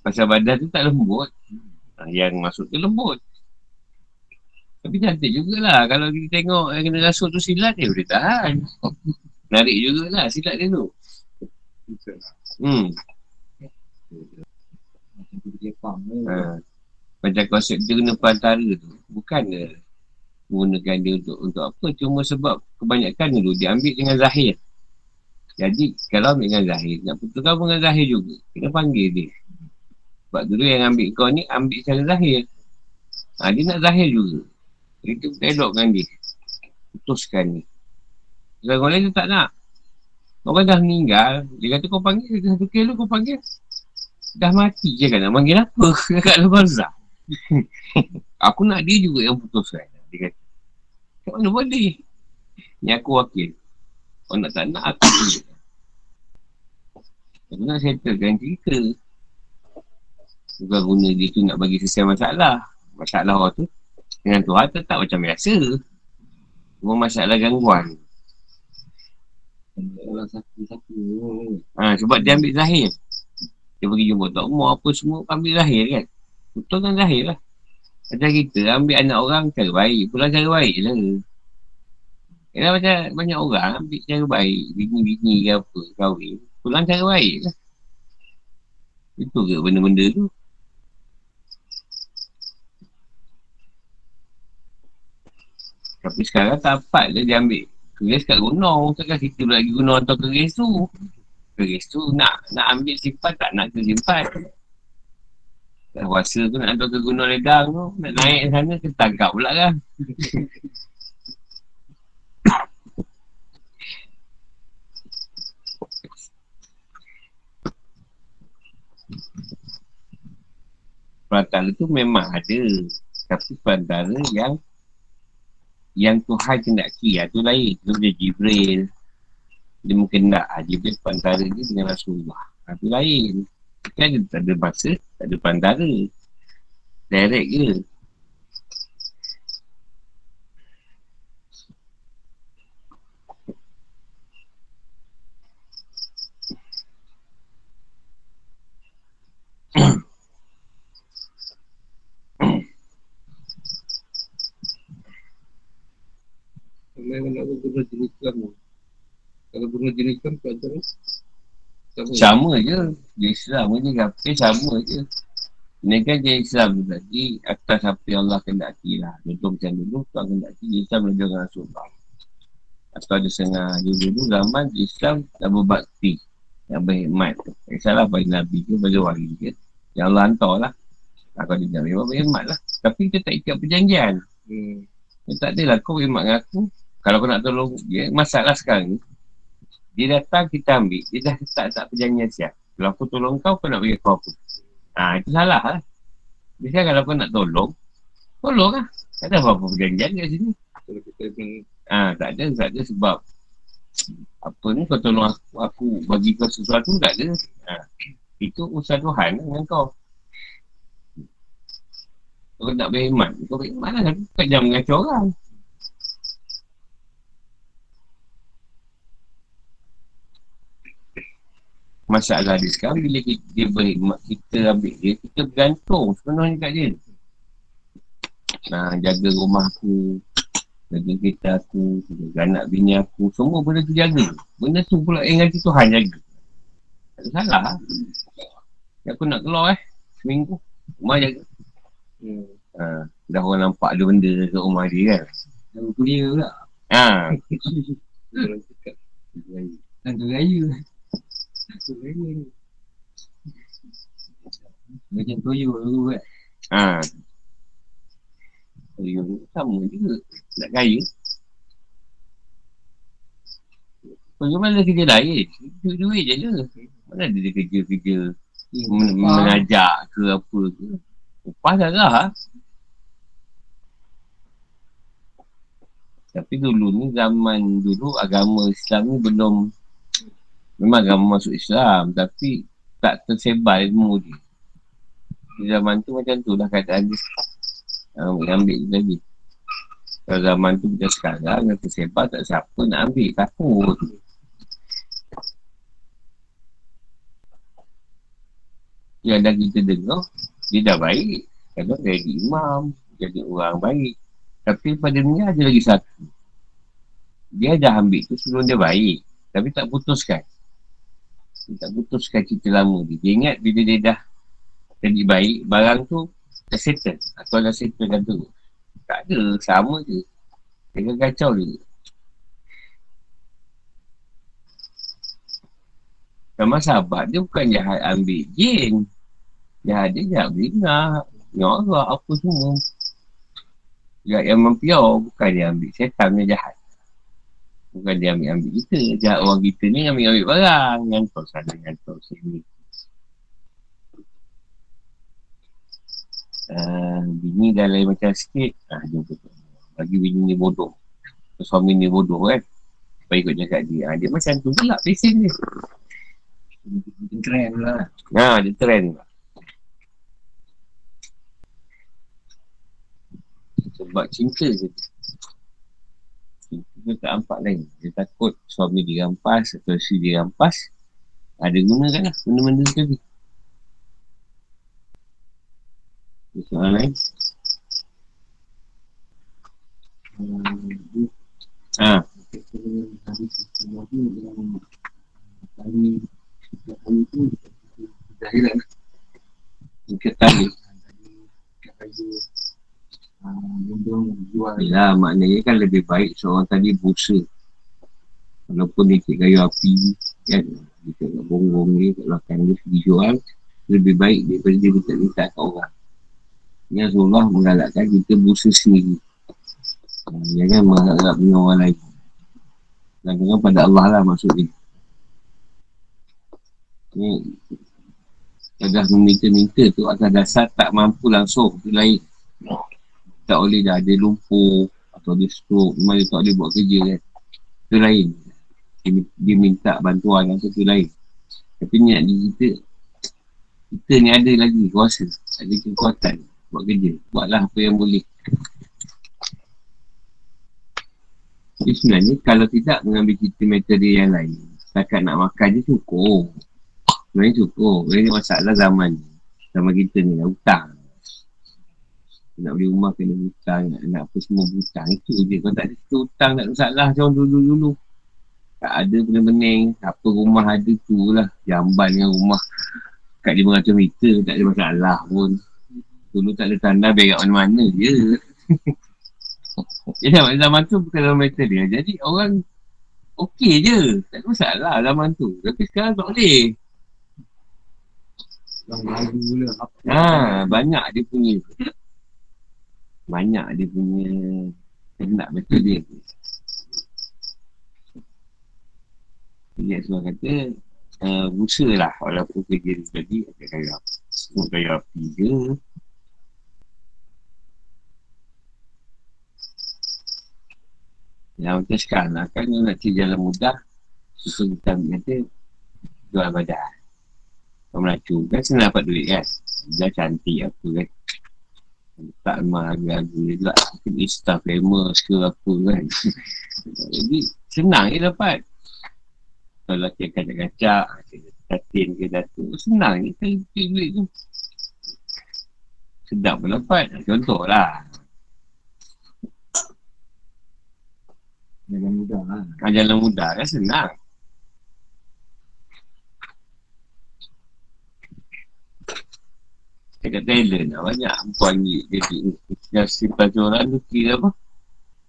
Pasal badan tu tak lembut. Yang masuk tu lembut. Tapi cantik jugalah. Kalau kita tengok yang kena rasuk tu silat dia boleh tahan. Narik jugalah silat dia tu. Hmm. Ha. Macam konsep dia guna perantara tu. Bukan dia menggunakan dia untuk untuk apa. Cuma sebab kebanyakan dulu dia ambil dengan zahir. Jadi kalau ambil dengan zahir, nak putuskan pun dengan zahir juga. Kena panggil dia. Sebab dulu yang ambil kau ni ambil secara zahir. Ha, dia nak zahir juga. Itu elok dengan dia. Putuskan ni. Orang lain tu tak nak. Orang dah meninggal. Dia kata kau panggil. Dia satu kilo kau panggil. Dah mati je kan nak panggil apa? Kat Al-Bazar. aku nak dia juga yang putuskan. Dia kata. Kat mana boleh? Ni aku wakil. Kau nak tak nak aku. Aku nak settlekan cerita. Bukan guna dia tu nak bagi selesai masalah. Masalah orang tu. Dengan Tuhan tetap macam biasa. Cuma masalah gangguan. Ha, sebab dia ambil zahir. Dia pergi jumpa Tok Umar apa semua ambil zahir kan. Betul kan zahir lah. Macam kita ambil anak orang cara baik. Pulang cara baik je lah. Kena macam banyak orang ambil cara baik. Bini-bini ke apa kahwin. Pulang cara baik lah. Itu ke benda-benda tu. Tapi sekarang tak dapat dia ambil keris kat gunung. Takkan kita lagi gunung atau keris tu. Keris tu nak nak ambil sifat tak nak ke sifat. Tak rasa tu nak hantar ke gunung ledang tu. Nak naik sana ke tangkap pula kan. Perantara tu memang ada. Tapi perantara yang yang Tuhan kendaki lah tu lain. Tu dia Jibril. Dia mungkin tak. Ha, Jibril perantara dia dengan Rasulullah. Ha, tu lain. Kan dia tak ada masa, tak ada perantara. Direct je. Guna jenis Islam ni. Kalau guna jenis Islam tak ada sama. Sama je. Dia Islam je kafir sama je. Ini kan dia Islam tu tadi atas apa yang Allah kendaki lah. Contoh macam dulu, Tuhan kendaki dia Islam belajar dengan Rasulullah. Atau ada setengah dulu zaman Islam tak berbakti. Yang berhikmat. Tak salah pada Nabi ke, pada wali ke. Yang Allah hantar lah. Kalau dia nak memang berhikmat lah. Tapi kita tak ikat perjanjian. Hmm. Dia tak adalah kau berhikmat dengan aku. Kalau kau nak tolong dia, masalah sekarang ni. Dia datang, kita ambil. Dia dah tak tak perjanjian siap. Kalau aku tolong kau, kau nak bagi aku apa? Ha, itu salah lah. Biasanya kalau kau nak tolong, tolong lah. Tak ada apa-apa perjanjian kat sini. Kalau kita pun Ha, tak ada, tak ada sebab apa ni kau tolong aku, aku bagi kau sesuatu tak ada. Ha, itu usaha Tuhan dengan kau. Kau nak berhemat, kau berhemat lah. Kau jangan mengacau orang. Masalah dia sekarang bila kita, dia berkhidmat, kita ambil dia, kita bergantung sebenarnya kat dia. Nah, jaga rumah aku, jaga kereta aku, jaga anak bini aku, semua benda tu jaga. Benda tu pula yang nanti Tuhan jaga. Tak ada salah. Yang aku nak keluar eh, seminggu, rumah jaga. hmm. Ha, dah orang nampak ada benda kat rumah dia kan. Yang kuliah pula Ha, Orang cakap Tentu raya Itu raya Macam toyo dulu kan ha. Ya, sama juga. Nak kaya. Bagaimana kerja lain? Duit-duit je lah. Mana ada dia kerja-kerja men- mengajak ke apa ke. Upah dah lah. Tapi dulu ni zaman dulu agama Islam ni belum memang agama masuk Islam tapi tak tersebar ilmu dia. Di zaman tu macam tu lah keadaan dia. Uh, ambil tu tadi. Kalau zaman tu macam sekarang yang tersebar tak siapa nak ambil takut. Yang dah kita dengar dia dah baik. Kalau jadi imam, jadi orang baik. Tapi pada dunia ada lagi satu. Dia dah ambil tu sebelum dia baik. Tapi tak putuskan. Dia tak putuskan cerita lama dia. Dia ingat bila dia dah jadi baik, barang tu dah settle. Atau dah settle kan tu. Tak ada, sama je. Dia kacau dia. Sama sahabat dia bukan jahat ambil jin. Jahat dia jahat beringat. Nyorak apa semua. Jahat yang mempiau bukan dia ambil setan dia jahat. Bukan dia ambil-ambil kita. Jahat orang kita ni ambil-ambil barang. Ngantor sana, ngantor sini. Uh, bini dah lain macam sikit. Ah, jumpa tu. Bagi bini ni bodoh. Suami ni bodoh kan. Supaya ikut cakap dia. Ah, dia macam tu pula pesen dia. Dia trend lah. Ha, dia trend. Sebab cinta je. Tu tak nampak lain. Dia takut suami dia rampas atau isteri dia rampas. Ada gunakan lah benda-benda tadi. Soalan lain? Hmm, Ha, Hari hari tu dah hilang kita tadi. kayu Gendong jual Yelah, maknanya kan lebih baik seorang tadi busa. Walaupun dia cik kayu api, kan? Dia kat bonggong dia, kat belakang dia pergi jual. Lebih baik daripada dia minta-minta kat orang. Ini Rasulullah menggalakkan kita busa sendiri. Jangan mengharap punya orang lain. Jangan pada Allah lah maksudnya. Ni, Dah meminta-minta tu atas dasar tak mampu langsung tu lain. Tak boleh dah ada lumpur atau dia stroke, dia tak boleh buat kerja kan. Itu lain. Dia, dia minta bantuan atau tu lain. Tapi niat dia kita, kita ni ada lagi kuasa, ada kekuatan buat kerja. Buatlah apa yang boleh. Jadi sebenarnya kalau tidak mengambil cerita metode yang lain, setakat nak makan je cukup. Sebenarnya cukup. Ini masalah zaman. Zaman kita ni lah, hutang. Nak beli rumah kena hutang, nak, nak apa semua hutang. Itu je. Kalau tak ada cerita hutang, tak ada masalah macam dulu-dulu. Tak ada bening-bening. Apa rumah ada tu lah. Jamban dengan rumah kat 500 meter, tak ada masalah pun. Dulu tak ada tanda berak mana-mana je. Jadi zaman, zaman tu bukan zaman meter dia. Jadi orang okey je. Tak ada masalah zaman tu. Tapi sekarang tak boleh. Apa Ha, banyak dia punya. Banyak dia punya kena betul dia. Jadi semua kata uh, lah walaupun kerja dia tadi ada kaya semua kaya api je. Yang macam sekarang lah kan nak cari jalan mudah Susu kita kata Jual badan Orang Melayu kan senang dapat duit kan Dah cantik apa kan Tak memang harga-harga dia juga Mungkin Insta famous ke apa kan. Jadi senang je dapat. Kalau lelaki kacak-kacak Katin ke datuk Senang je. Cari duit tu. Sedap pun dapat. Contoh lah Jalan mudah lah. Kan jalan mudah kan senang Dekat Thailand lah banyak. Perempuan ni jadi industri pelajaran tu kira apa?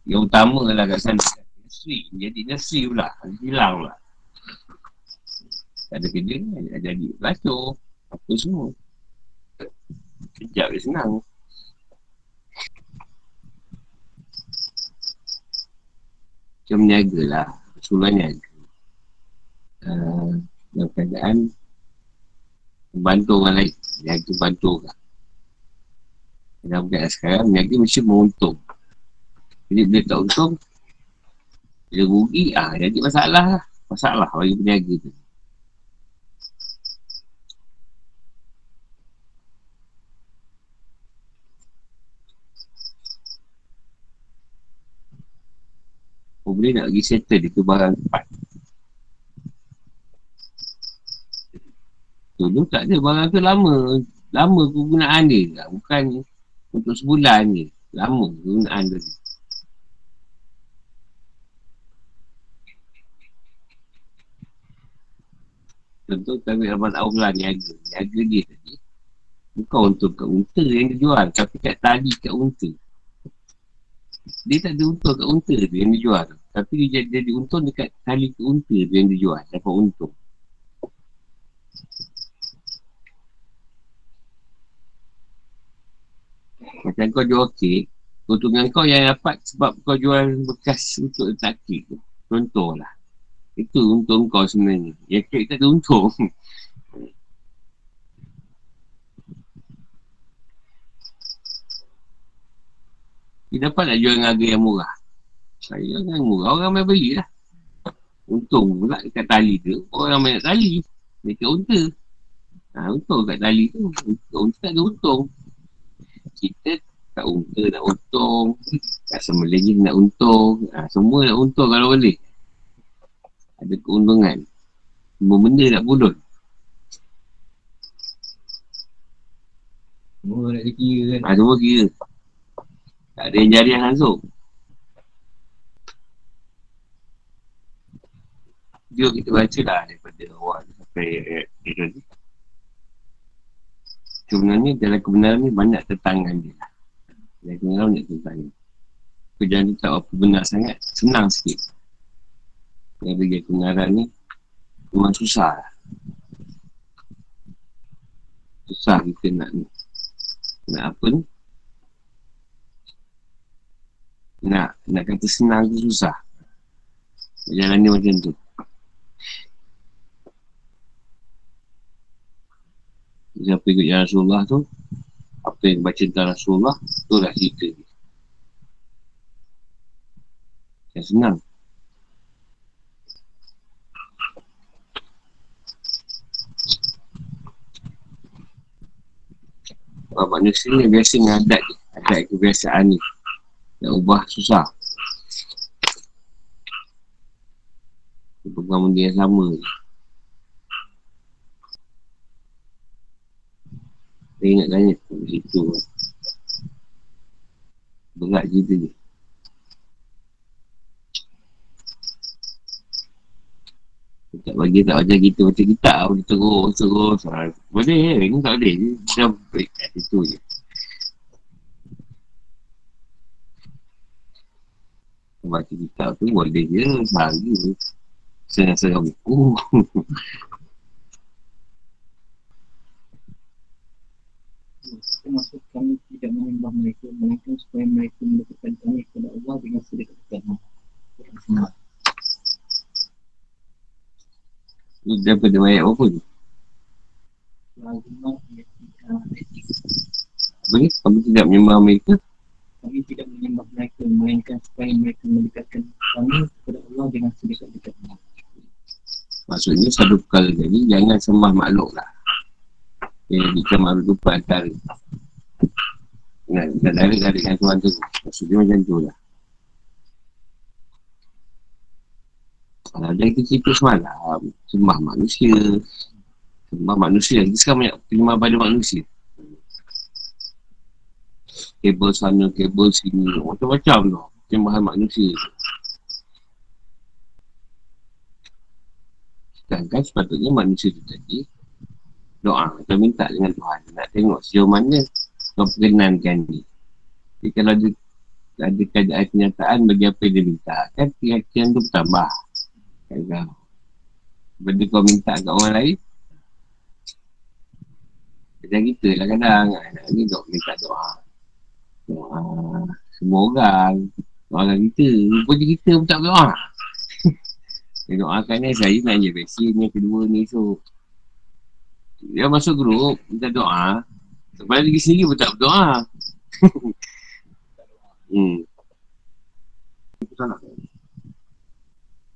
Yang utama lah kat sana. Industri jadi industri pula. Hilang pula. Tak ada kerja jadi pelacur apa semua. Kejap dia senang. Macam niaga lah. Rasulullah niaga. Uh, dalam keadaan membantu orang lain niaga bantu orang dalam keadaan sekarang niaga mesti menguntung jadi bila tak untung bila rugi. Ah jadi masalah lah. Masalah bagi peniaga tu. Oh, boleh nak pergi settle itu barang cepat. Dulu tak ada barang tu lama. Lama kegunaan dia. Bukan untuk sebulan je. Lama kegunaan dia. Contoh kami Abang Aura niaga. Niaga dia tadi. Bukan untuk kat unta yang dia jual. Tapi kat tali kat unta. Dia tak ada untung kat unta tu yang dia jual. Tapi dia jadi, untung dekat tali ke unta tu yang dia jual. Dapat untung. Macam kau jual kek. Keuntungan kau yang dapat sebab kau jual bekas untuk letak kek tu. Contohlah. Itu untung kau sebenarnya. Yang kek tak ada untung. Dia dapat nak jual dengan harga yang murah. Saya dengan murah, orang main beli lah. Untung pula dekat tali tu, orang main nak tali. Dekat unta. Ha, untung kat tali tu. Unta tak ada untung. Kita kat unta nak untung. Kat semelin nak untung. Ha, semua nak untung kalau boleh. Ada keuntungan. Semua benda nak pulun. Semua nak dikira kan. Ha, semua kira. Tak ada yang jariah langsung. Jom kita baca lah daripada awal sampai ayat dia tadi. Sebenarnya dalam kebenaran ni banyak tentangan dia lah. Dalam kebenaran banyak tentangan. Kerjaan ni tak apa benar sangat, senang sikit. Yang bagi kebenaran ni memang susah lah. Susah kita nak ni. Nak apa ni? Nak, nak kata senang tu susah. Jalan ni macam tu. Siapa ikut yang Rasulullah tu, apa yang baca tentang Rasulullah, tu lah cerita ni. Yang senang. Sebab manusia ni biasa dengan adat ni. Adat kebiasaan ni. Nak ubah susah. Pegang benda yang sama je. Saya ingat tanya situ. Berat cerita. Dia Tak bagi tak macam kita macam kita boleh terus terus. Ha, boleh ni tak boleh. Dah break situ je. Baca kitab tu boleh je sehari setengah-setengah buku Termasuk kami tidak menyembah mereka Melainkan supaya mereka mendekatkan kami kepada Allah dengan sedekat-dekatnya Senang ni daripada ayat apa tu apa ni? Kami tidak menyembah mereka? Kami tidak menyembah mereka Melainkan supaya mereka mendekatkan kami kepada Allah dengan sedekat-dekatnya maksudnya satu perkara jadi jangan sembah makhluk lah dia jadikan makhluk tu perantara Nah, dan direct lah dengan Tuhan tu. Maksudnya macam tu lah. Kalau dia kita cerita semalam Sembah manusia. Sembah manusia. Kita sekarang banyak penyembah pada manusia. Kabel sana, kabel sini. Macam-macam tu. Penyembahan manusia. Sedangkan sepatutnya manusia tu tadi Doa. Atau minta dengan Tuhan. Nak tengok sejauh mana Kau perkenankan ni. Jadi kalau ada Ada keadaan kenyataan bagi apa yang dia minta Kan keyakinan tu bertambah. Kan kau Benda kau minta kat orang lain Macam kita lah kadang. Ni dok minta doa. Doa Semua orang. Orang kita. Rupanya kita pun tak doa Dia doakan ni saya nak je vaksin Yang kedua ni esok Dia masuk grup Minta doa. Sebab diri sendiri pun tak berdoa. Hmm.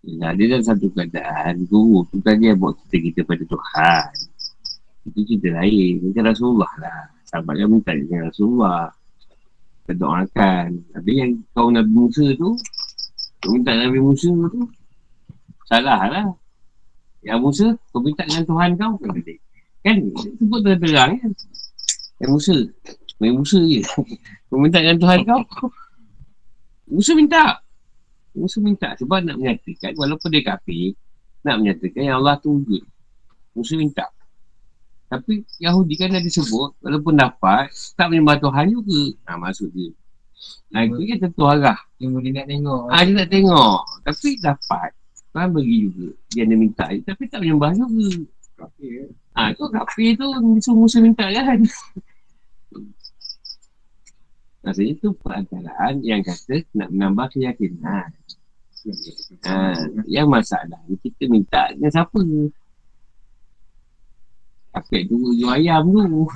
Nah, dia dalam satu keadaan Guru tu kan dia buat kita kita pada Tuhan. Itu cerita lain. Macam Rasulullah lah. Sahabat yang minta dengan Rasulullah. Kita doakan. Tapi yang kau Nabi Musa tu Kau minta Nabi Musa tu Salah lah. Yang Musa Kau minta dengan Tuhan kau Kan Kan Sebut terang-terang kan Yang Musa Nabi Musa je Kau minta dengan Tuhan kau Musa minta Musa minta sebab nak menyatakan walaupun dia kafir nak menyatakan yang Allah tu wujud. Musa minta. Tapi Yahudi kan dah disebut, walaupun dapat, tak menyembah Tuhan juga. Ha, maksud dia. Ha, itu kan tentu arah. Dia nak tengok. Ha, dia nak tengok. Tapi dapat. Tuhan bagi juga. Dia ada minta. Tapi tak menyembah juga. Kafir. Ha, tu kafir tu suruh Musa minta kan. Maksudnya tu perantaraan yang kata nak menambah keyakinan. Ha, yang masalah ni kita minta dengan siapa? Apek tu jual ayam tu.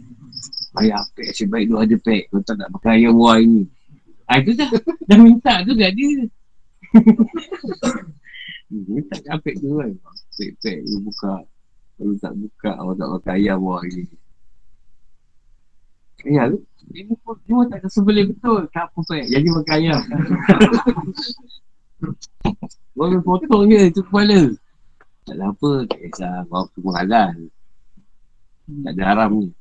ayam apek asyik baik tu ada pek. Kau tak nak pakai ayam buah ini. Ha, itu dah, dah minta tu dia. Hmm, minta apek tu kan. Pek-pek tu buka. Kalau tak buka, awak tak pakai ayam buah ini. Ya, lu ini pun dia tak ada sebelih betul. Tak apa pek. Jadi pakai ayam. Boleh potong je tu kepala. Tak ada apa, tak kisah. Bawa semua halal. Tak ada haram ni.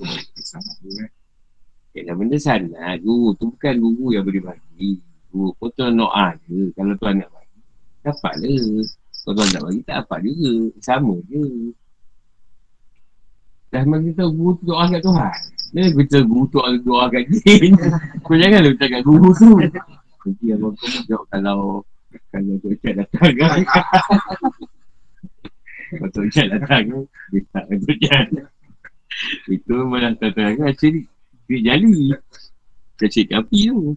Tu eh. Dah benda sanat. Guru tu bukan guru yang boleh bagi. Guru potong doa je. Kalau tuan nak bagi, dapat le. Kalau tuan nak bagi, tak dapat juga. Sama je. Dah bagi tahu guru tu doa kat Tuhan. Dia kata guru tu doa kat jin. Kau jangan letak kat guru tu. Nanti abang kau jawab kalau kalau tu Cik datang kan. Kalau tu Cik datang kan, dia tak tu Cik. Itu memang dah terang kan, cik jali. Kecil api tu.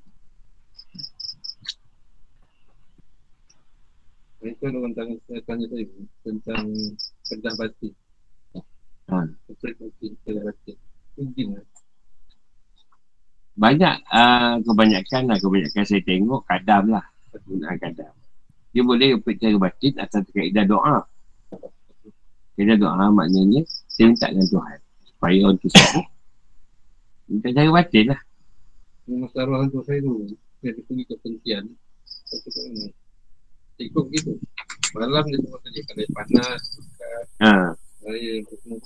Itu orang tanya, tanya saya tentang kedah batin. Ha. Batin, batin. Mungkin lah. Banyak uh, kebanyakan lah, kebanyakan saya tengok kadam lah. Penggunaan kadam. Dia boleh percaya batin atas kaedah doa. Kaedah doa maknanya saya minta dengan Tuhan. Supaya orang tu sembuh. Minta cara batin lah. Yang masalah hantu saya tu, saya pergi ke pentian. Kat mana. Ikut gitu. Malam dia semua tanya kalau panas, dekat Ha. raya, semua.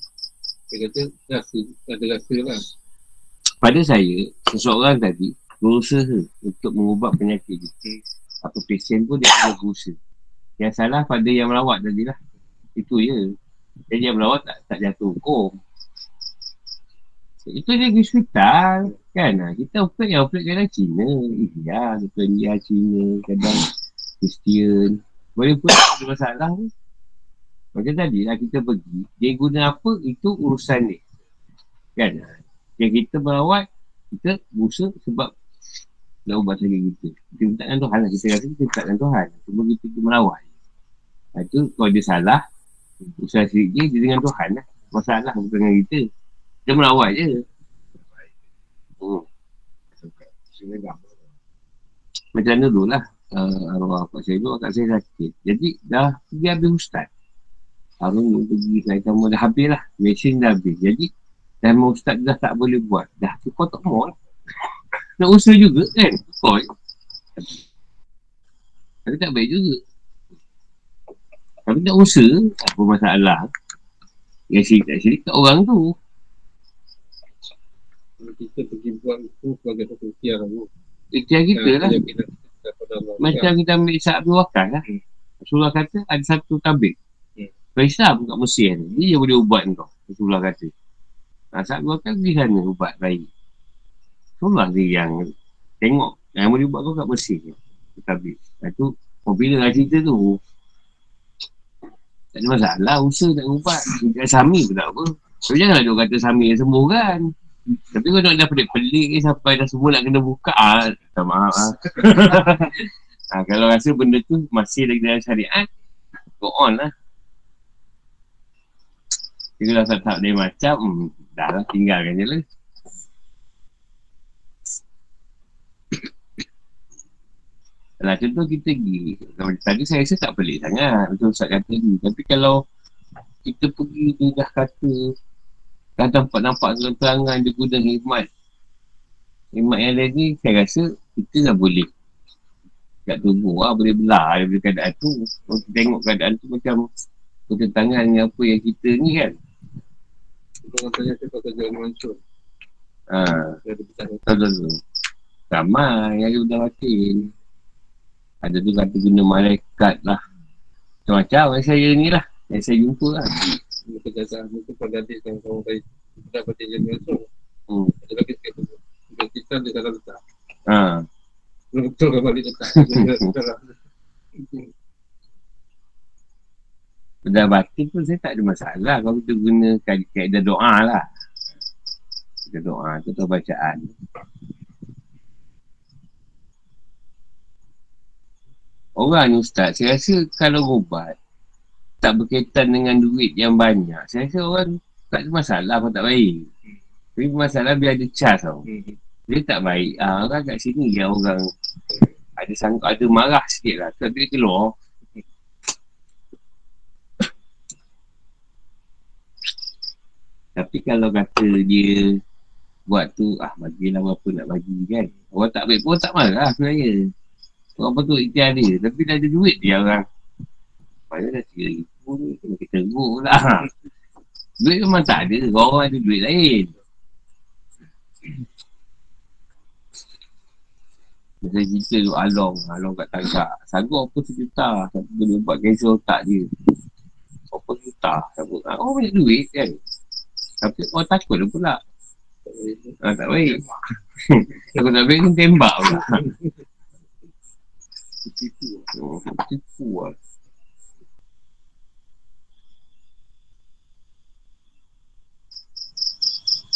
Dia kata, rasa, ada rasa lah. Pada saya, seseorang tadi berusaha untuk mengubat penyakit dia. Apa pasien pun dia ada berusaha. Yang salah pada yang melawat tadi lah. Itu je. Jadi yang melawat tak, tak jatuh hukum. Itu dia pergi hospital. Kan? Ha, Kita operate yang operate kadang Cina. India. Kita India, Cina. Kadang Kristian. Boleh pun ada masalah ni. Macam tadi lah kita pergi. Dia guna apa, itu urusan dia. Kan? Yang kita merawat, kita berusaha sebab nak ubat sakit kita. Kita minta dengan Tuhan lah. Kita rasa kita minta dengan Tuhan. Cuma kita pergi merawat. Itu kalau dia salah, usaha sikit dia, dia dengan Tuhan lah. Masalah bukan dengan kita. Kita merawat je. Hmm. Macam dulu lah. Uh, arwah Pak Syaidu kat saya sakit. Jadi dah pergi habis ustaz. Harun pergi lain kamu dah habis lah. Mesin dah habis. Jadi dah mau ustaz dah tak boleh buat. Dah tu kau tak mau lah. Nak usaha juga kan. Kau Tapi tak baik juga. Tapi nak usaha, apa masalah. Yang syirik tak syirik kat orang tu. Kalau kita pergi buat itu sebagai satu lah. Bu. Ikhtiar kita lah. Pada Allah. Macam kita ambil Isyak Abdul Wakar lah. Hmm. Rasulullah kata ada satu tabik. Hmm. Islam kat Mesir ni. Dia yang boleh ubat kau. Rasulullah kata. Nah, Isyak Abdul Wakar pergi sana ubat baik. Rasulullah dia yang tengok. Yang boleh ubat kau kat Mesir ni. Tu Tabik. Lepas tu, popular lah cerita tu. Tak ada masalah. Usaha nak ubat. Sami pun tak apa. So, janganlah dia kata Sami yang sembuh kan. Tapi kau nak dah pelik-pelik ni sampai dah semua nak kena buka. Ah, tak maaf ah. ha, kalau rasa benda tu masih lagi dalam syariat, go on lah. Jadi kalau tak tak macam, hmm, dah lah tinggalkan je lah. Kalau contoh kita pergi, tadi saya rasa tak pelik sangat, macam Ustaz kata ni. Tapi kalau kita pergi dia dah kata, dah nampak-nampak terang-terangan dia guna hikmat. Hikmat yang lain ni, saya rasa kita dah boleh kat tubuh lah, boleh belah daripada keadaan tu. Kalau kita tengok keadaan tu macam bertentangan dengan apa yang kita ni kan. Tanya saya pasal jalan mansur. Ha, Saya ada bertanya. tahu tahu tahu. Ramai yang ada udah batin. Ada tu kata guna malaikat lah. Macam-macam yang saya ni lah. Yang saya jumpa lah. Kejagaan itu pada adik yang kawan baik. Kita dapat dia langsung. Hmm. Ada lagi sikit tu. Bila kita dia salah letak. Ha. Betul kan balik letak. Pada batin pun saya tak ada masalah kalau kita guna kaedah doa lah. Kaedah doa tu atau bacaan. Orang ni ustaz, saya rasa kalau ubat tak berkaitan dengan duit yang banyak, saya rasa orang tak ada masalah pun tak baik. Tapi masalah biar ada cas tau. Dia tak baik. Ah, orang kat sini yang orang ada sang ada marah sikit lah. Tak dia keluar. Tapi kalau kata dia buat tu, ah bagilah berapa nak bagi kan. Orang tak baik pun tak marah sebenarnya. Orang betul ikhtiar dia. Tapi dah ada duit dia orang. Padahal dah tiga ni, kena kita teruk pula. Duit memang tak ada. Orang ada duit lain. Macam cerita tu Along, Along kat Tanggak. Sanggup apa sejuta. Tapi boleh buat cancel otak dia. Apa juta. Sanggup. Ah, Orang banyak duit kan. Tapi orang takut dia pula. Ah, tak baik. Aku tak baik ni tembak pula. Oh, tipu lah.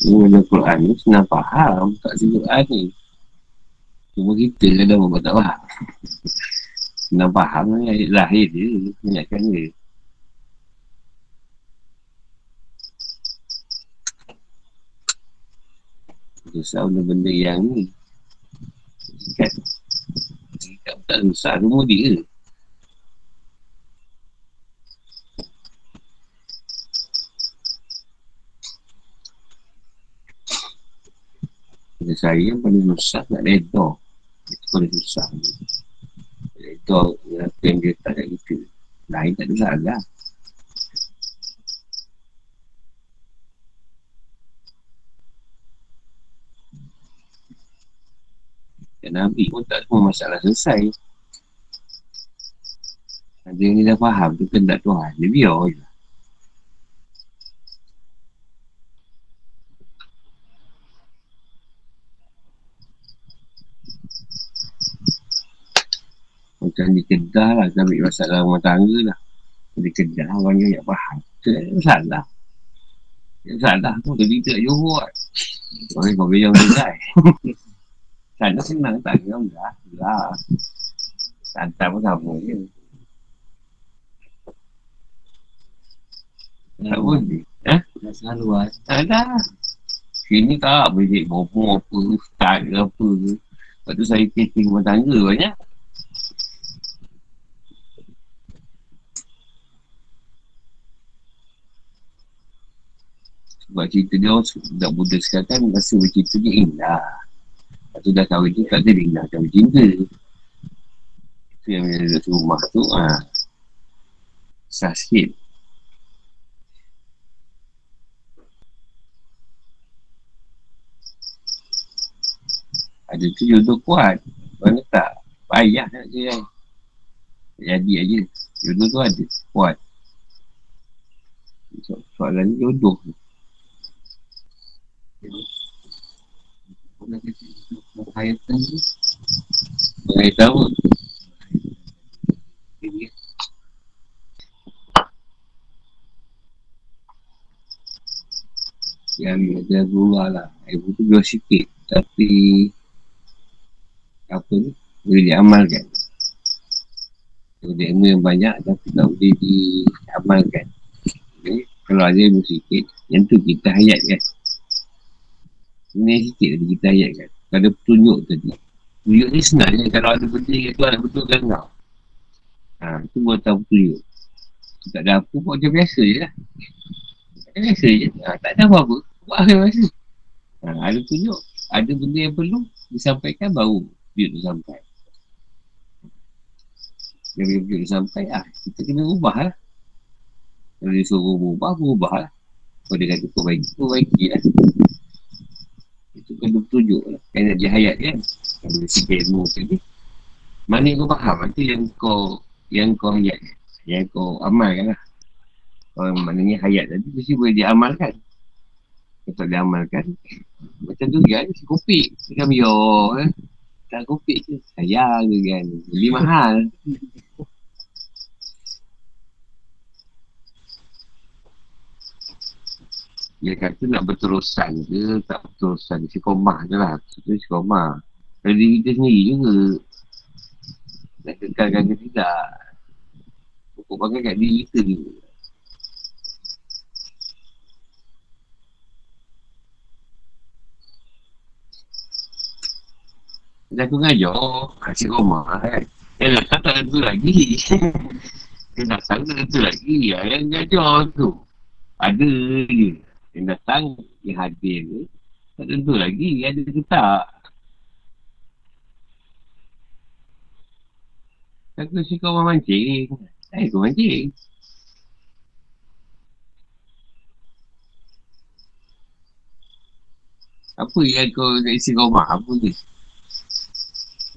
Ni benda Quran ni senang faham. Tak ada Quran ni. Cuma kita kadang buat tak faham. Senang faham ni ayat lahir dia. Banyakkan dia. Susah benda-benda yang ni. Kan? Tak, susah semua dia. Pada saya yang paling susah nak reda. Itu paling susah. Reda apa yang dia tak kat kita. Lain tak ada salah. Dan Nabi pun tak semua masalah selesai. Ada yang dia dah faham tu kan tak Tuhan. Dia biar je. Macam di Kedah lah, kita ambil masalah rumah tangga lah. Di Kedah, orang yang faham. Itu tak ada masalah. Yang salah tu, dia tidak Johor. Orang kau biar orang Kedah. Sana senang tak kena dah. Lah. Santai pun sama je. Tak boleh. Eh? Dah selalu lah. Tak ada. Sini tak boleh bobo apa, ustaz ke apa ke. Lepas tu saya testing rumah tangga banyak. Sebab cerita dia orang dah muda sekarang rasa bercerita dia indah. Lepas tu dah kahwin tu tak ada indah macam cinta. Itu yang bila duduk rumah tu, ha. Sah sikit. Ada tu jodoh kuat. Mana tak? Payah nak je kan. Jadi aja. Jodoh tu ada. Kuat. So, soalan ni jodoh. Nak kata Hayatan tu tahu. Dia Yang ada berubah lah. Ibu tu dua sikit. Tapi apa ni? Boleh diamalkan. Ada ilmu yang banyak tapi tak boleh diamalkan. Okay. Kalau ada ilmu sikit, yang tu kita hayatkan. Ini sikit tadi kita hayatkan. Kalau ada petunjuk tadi. Petunjuk ni je. Kalau ada benda yang tu nak betulkan kau. Ha, tu buat tahu petunjuk. Tak ada apa, buat macam biasa je lah. Macam biasa je. Ha, tak ada apa-apa. Buat macam biasa. Ha, ada tunjuk. Ada benda yang perlu disampaikan baru dia tu sampai. Dia bila dia sampai ah kita kena ubah lah. Kalau dia suruh berubah, berubah lah. Kalau dia kata perbaiki, perbaiki lah. Itu kena bertunjuk lah. Dia hayat kan. Dia sikit ilmu tadi. Mana yang kau faham, itu yang kau yang kau hayat. Yang kau amalkan lah. Oh, maknanya hayat tadi mesti boleh diamalkan. Kalau diamalkan, macam tu kan, si kopi. Dia kan biar, eh. Tak kopi je. Sayang je kan. Beli mahal. Dia kata nak berterusan ke, tak berterusan. Si komah je lah. Maksudnya si komah. Kalau diri kita sendiri juga. Nak kekalkan ke tidak. Pokok pakai kat diri kita juga. Dia aku ngajar, kasih rumah kan. Dia datang tak tentu lagi. Dia datang tak tentu lagi. Ya, Yang ngajar tu. Ada je. Yang datang, yang hadir tu. Tak tentu lagi. Ada ke tak. Aku si kau mancing. Eh, kau mancing. Apa yang kau nak isi rumah? Apa ni?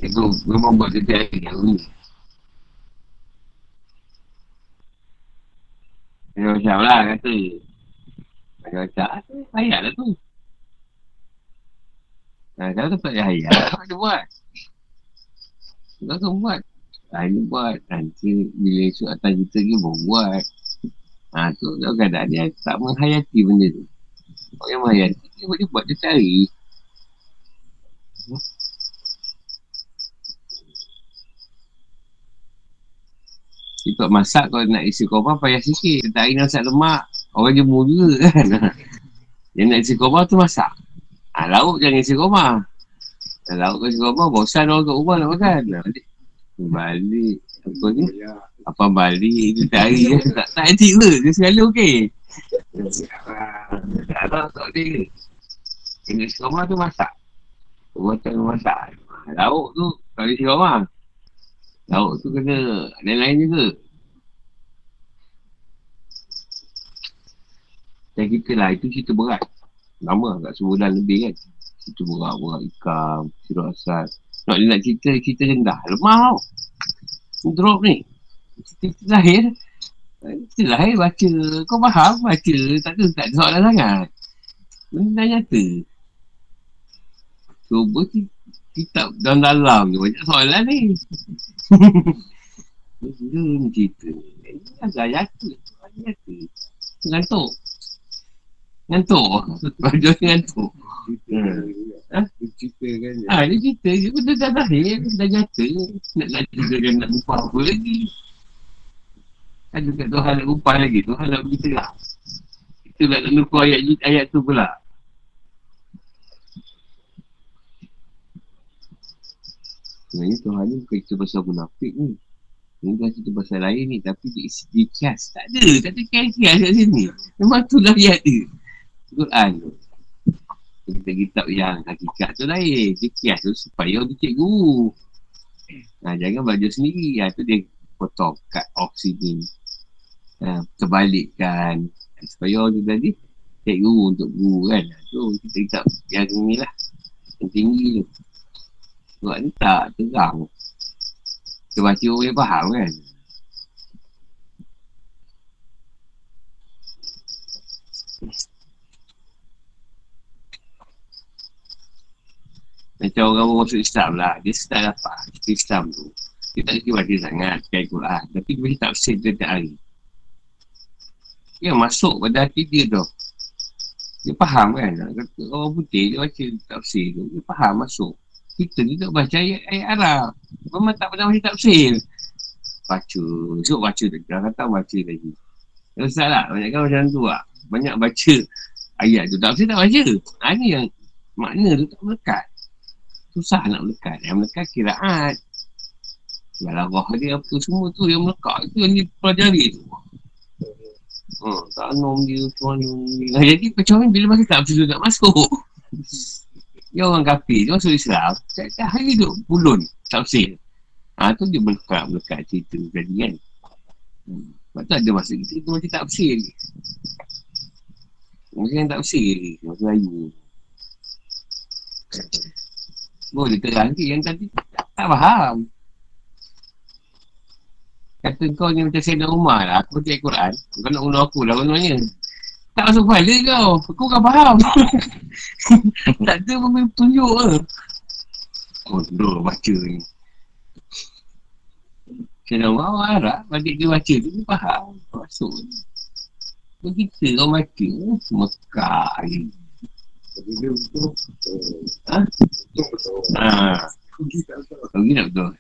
Itu memang buat kerja hari ni. Macam-macam lah kata. Hayat lah tu. Nah, kalau tu tak payah hayat, apa dia buat? Kau tu buat. Ha, ini buat. Nanti bila esok atas kita ni baru buat. Ha, tu kadang-kadang dia tak menghayati benda tu. Orang yang menghayati, dia dia buat dia cari. Ikut masak kalau nak isi korban payah sikit. Tak hari masak lemak. Orang jemur juga kan. Yang nak isi korban tu masak. Ha, lauk jangan isi korban. Ha, lauk kau isi korban bosan orang kat rumah nak makan. Balik. Balik. Apa ni? Apa balik. Itu tak hari. tak tak etik ke? Dia sekali okey. Tak ada tak boleh. Yang isi korban tu masak. Tu masak. Lauk tu kalau isi korban. Lauk tu kena lain-lain juga. Dan kita lah, itu cerita berat. Lama agak sebulan lebih kan. Cerita berat, berat ikan, sirap asal. Nak dia nak cerita, cerita rendah. Lemah tau. Drop ni. Cerita lahir. Cerita lahir baca. Kau faham baca. Tak ada, tak ada soalan sangat. Benda nyata. Cuba kitab dalam-dalam je. Banyak soalan ni. Benda ni cerita. Agak nyata. Nyata. Ngantuk. Ngantuk. Baju ngantuk. Ha? Cerita kan Ha, dia cerita je. Benda dah lahir. Dah nyata. Nak nak cerita kan nak upah apa lagi. Ada kat Tuhan nak upah lagi. Tuhan nak berita lah. Kita nak nukul ayat, ayat tu pula. Sebenarnya Tuhan ni bukan cerita pasal munafik ni. Ini bukan cerita pasal lain ni. Tapi dia isi dia kias. Tak ada. Tak ada kias-kias kat sini. Memang tu lah dia ada. Quran tu. Kita kitab yang hakikat tu lain. Dia kias tu supaya orang tu cikgu. Ha, jangan belajar sendiri. Ha, tu dia potong kat sini. Ha, terbalikkan. Supaya orang tu tadi cikgu untuk guru kan. Ha, tu kita kitab yang ni lah. Yang tinggi tu. Sebab ni tak terang. Kita baca orang yang faham kan. Macam orang masuk Islam lah. Dia start dapat cerita Islam tu. Dia tak kira baca sangat kain Quran. Tapi dia mesti tafsir setiap hari. Dia masuk pada hati dia tu. Dia faham kan. Kata orang putih dia baca tafsir tu. Dia faham masuk. Kita ni tak baca ayat, ayat Arab. Memang tak pernah baca tafsir. Baca. Esok baca lagi. Kadang-kadang baca lagi. Tak usah lah. Banyak kan macam tu lah. Banyak baca ayat tu. Tafsir tak baca. Ha, ni yang makna tu tak melekat. Susah nak melekat. Yang melekat kiraat. Yalah roh dia apa semua tu yang melekat. Itu yang dipelajari tu. Hmm, tak nom dia, dia. Nah, jadi macam ni bila masa tafsir tu tak masuk. Dia orang kafir, dia masuk Islam. Setiap hari duduk pulun tafsir. Ha, tu dia melekat-melekat cerita tadi kan. Hmm. Sebab tu ada masa kita, kita macam tafsir ni. Masa yang tafsir ni, masa layu. Boleh terang ke yang tadi tak, faham. Kata kau ni macam Sayyidina Umar lah. Aku baca Quran. Kau nak bunuh aku lah kononnya. Tak masuk kepala kau. Aku kan faham. tak ada pun tunjuk ke. Kodoh baca ni. Sayyidina Umar orang Arab. Balik dia baca tu dia faham. Masuk ni. Begitu kau baca. Oh, Mekah dia betul. Ha? Betul. Ha. Rugi tak betul. Rugi tak betul.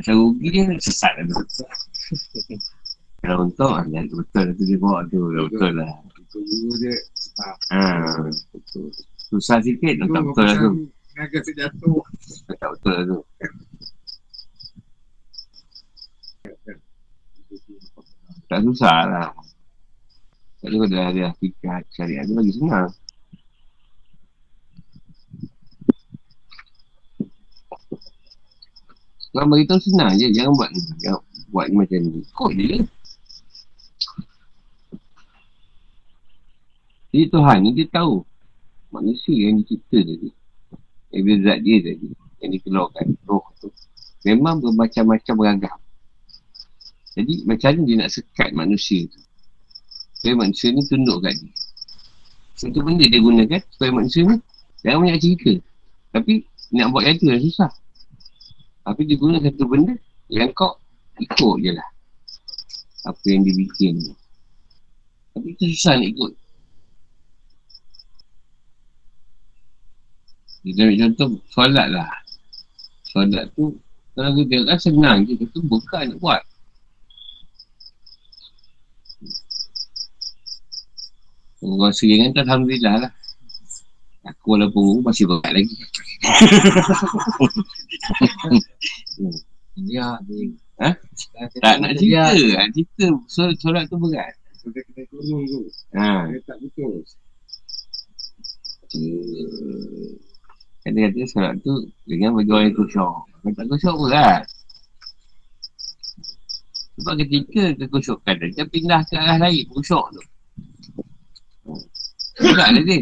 Asal rugi dia sesat lah tu. Kalau untung, ah, yang betul tu dia bawa tu. Dah betul lah. Dulu dia. Ah, Ha, betul. Susah sikit, tak betul lah tu. Naga sejatuh. Tak betul lah tu. Tak susah lah. Tapi kalau dah ada hakikat syariat tu lagi senang. Kau beritahu senang je, jangan buat ni. Jangan buat ni macam ni. Kod je. Jadi Tuhan ni dia tahu manusia yang dicipta tadi. Dia zat dia tadi. Yang dikeluarkan roh tu. Memang bermacam-macam beragam. Jadi macam mana dia nak sekat manusia tu. Supaya manusia ni tunduk kat dia. Satu benda dia gunakan supaya manusia ni jangan banyak cerita. Tapi nak buat yang tu dah susah. Tapi dia guna satu benda yang kau ikut je lah. Apa yang dia bikin tu. Tapi itu susah nak ikut. Kita ambil contoh solat lah. Solat tu kalau kita tengok kan senang je. Kita bukan nak buat. Orang rasa yang kan Alhamdulillah lah. Aku walaupun guru masih berat lagi. Ya, dia. Ha? Tak nak cerita. Nak cerita. Solat, solat tu berat. Dia kena turun tu. Ha. Dia tak betul. Uh, kata-kata solat tu dengan bagi orang yang kusyuk. Kalau tak kusyuk berat. Sebab ketika kekusyukan tu, dia pindah ke arah lain, kusyuk tu. Berat lah dia.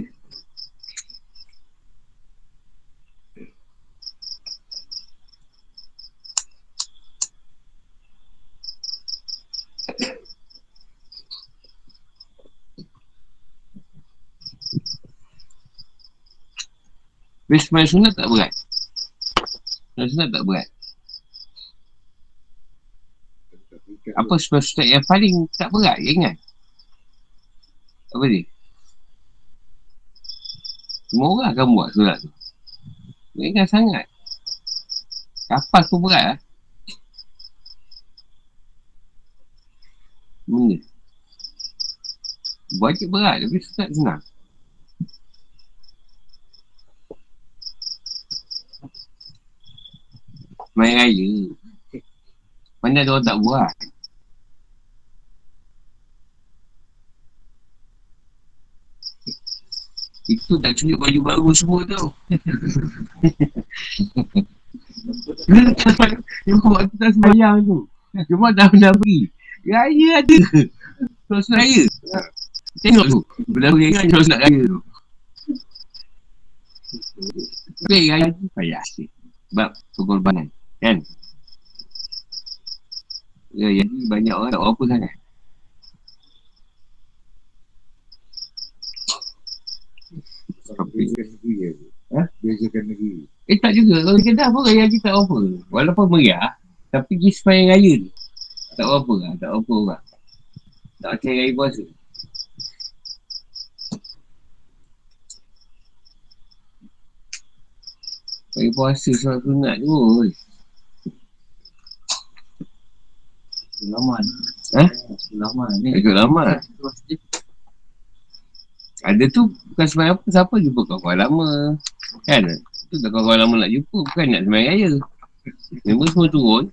Tapi sebenarnya sunat tak berat. Sebenarnya sunat tak berat. Apa sebenarnya sunat yang paling tak berat? Ingat? Apa dia? Semua orang akan buat sunat tu. Ingat sangat. Kapal tu berat lah. Benda. Wajib berat tapi sunat senang. Main raya. Mana ada orang tak buat. Itu tak tunjuk baju baru semua tau. Yang buat kita sembahyang tu. Cuma dah dah pergi. Raya ada. Terus raya. Tengok tu. Bila pergi kan terus nak raya tu. Tapi raya tu payah sikit. Sebab pengorbanan. Kan? Ya, jadi banyak orang tak apa sangat. Negeri. Ha? Bezakan negeri. Eh tak juga. Kalau Kedah pun raya haji tak apa. Walaupun meriah. Tapi pergi sepanjang raya tu. Tak apa lah. Tak apa orang. Tak macam raya puasa. Raya puasa solat sunat tu. oi. Ha? Sulaman ni. Ikut lama. Ada tu bukan semayang apa. Siapa jumpa kawan-kawan lama. Kan? Tu tak kawan-kawan lama nak jumpa. Bukan nak semayang raya. Member semua turun.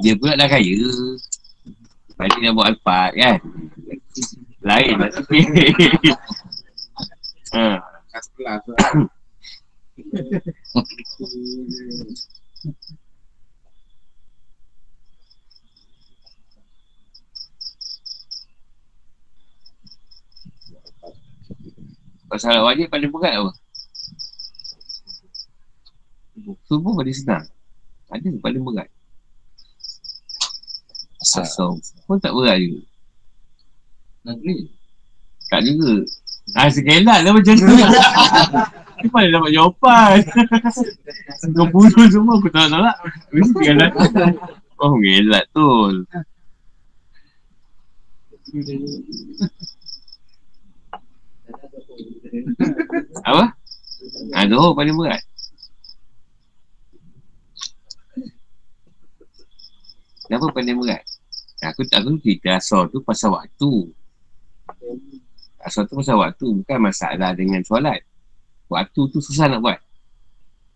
Dia pula dah kaya. Dia dah buat alpat kan. Lain lah sikit. ha. Kas kelas Pasal wajib paling berat apa? Subuh paling senang. Ada paling berat. Asal. Asal. Pun tak berat juga. Negeri. Tak juga. Ah, sekelat lah macam tu. Dia mana dapat jawapan? Kau bunuh semua aku tak nak. Mesti tinggal aku. Oh, ngelat tu. Apa? Ah, Zohor paling berat. Kenapa paling berat? Aku tak tahu cerita asal tu pasal waktu. Asal tu pasal waktu. Bukan masalah dengan solat. Waktu tu susah nak buat.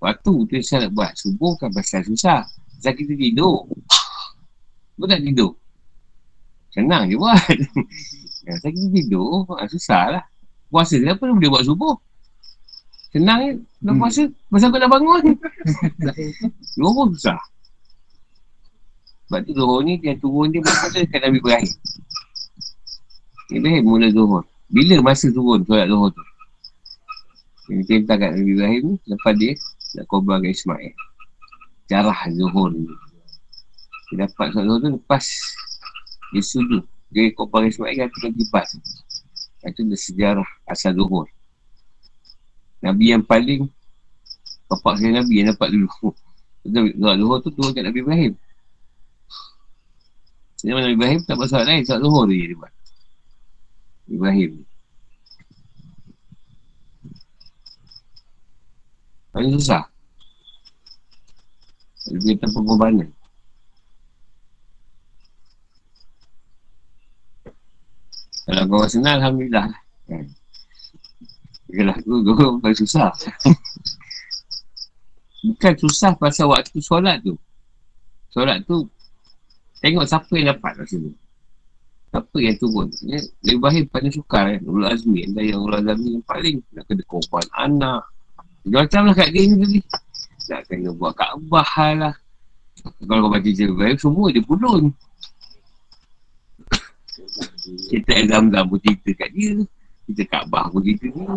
Waktu tu susah nak buat. Subuh kan pasal susah. Pasal kita tidur. Kau tak tidur. Senang je buat. Pasal kita tidur. Ah, susah lah. Puasa kenapa dia boleh buat subuh? Senang je. Nak Hmm. puasa. Pasal kau nak bangun. Dua pun susah. Sebab tu Zuhur ni yang turun dia masa dekat Nabi Ibrahim. Nabi Ibrahim mula Zuhur. Bila masa turun solat Zuhur tu? Yang kita minta kat Nabi Ibrahim ni, lepas dia nak korbankan Ismail. Jarah Zuhur ni. Dia dapat solat Zuhur tu lepas dia sujud. Dia korbankan Ismail kan tinggal kipas. Itu dia sejarah asal Zuhur. Nabi yang paling Bapak saya Nabi yang dapat dulu. Solat Zuhur tu turun kat Nabi Ibrahim. Jadi Nabi Ibrahim tak solat lain, solat zuhur je dia buat. Ibrahim. Paling susah. Lebih tanpa pengorbanan. Kalau kau orang senang, Alhamdulillah. Kan? Kalau aku, kau paling susah. Bukan susah pasal waktu solat tu. Solat tu Tengok siapa yang dapat kat sini. Siapa yang turun. Ya, Nabi Ibrahim paling sukar kan. Ulul Azmi. Yang Ulul Azmi yang paling nak kena korban anak. Macam lah kat ni tadi. Nak kena buat Kaabah lah. Kalau kau baca cerita semua dia pulun. Kita Zam-Zam pun cerita kat dia. Kita Kaabah pun cerita dia.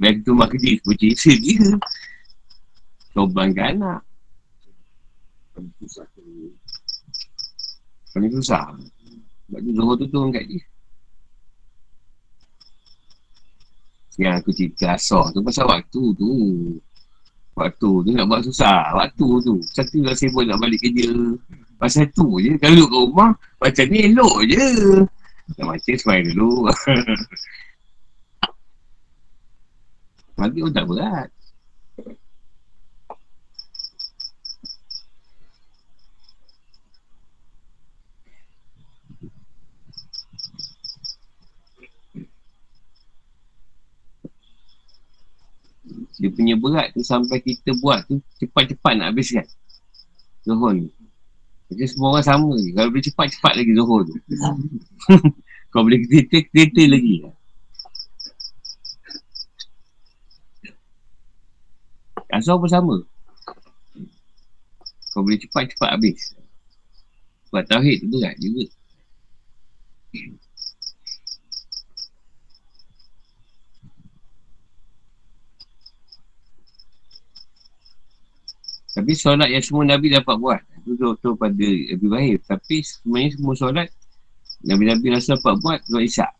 Dan tu mak dia pun cerita dia. Korbankan anak. Paling susah. Sebab tu Zuhur tu turun kat dia. Yang aku cerita asal tu pasal waktu tu. Waktu tu nak buat susah. Waktu tu. Satu dah sibuk nak balik kerja. Pasal tu je. Kalau duduk kat rumah, macam ni elok je. Dah macam semai dulu. Pagi pun tak berat. Dia punya berat tu sampai kita buat tu cepat-cepat nak habiskan. Zuhur ni. Jadi semua orang sama je. Kalau boleh cepat-cepat lagi Zuhur tu. Kau boleh kereta-kereta lagi. Asal pun sama. Kau boleh cepat-cepat habis. Buat tauhid tu berat juga. Tapi solat yang semua Nabi dapat buat Itu betul pada Nabi Ibrahim Tapi sebenarnya semua solat Nabi-Nabi rasa dapat buat? Solat isyak.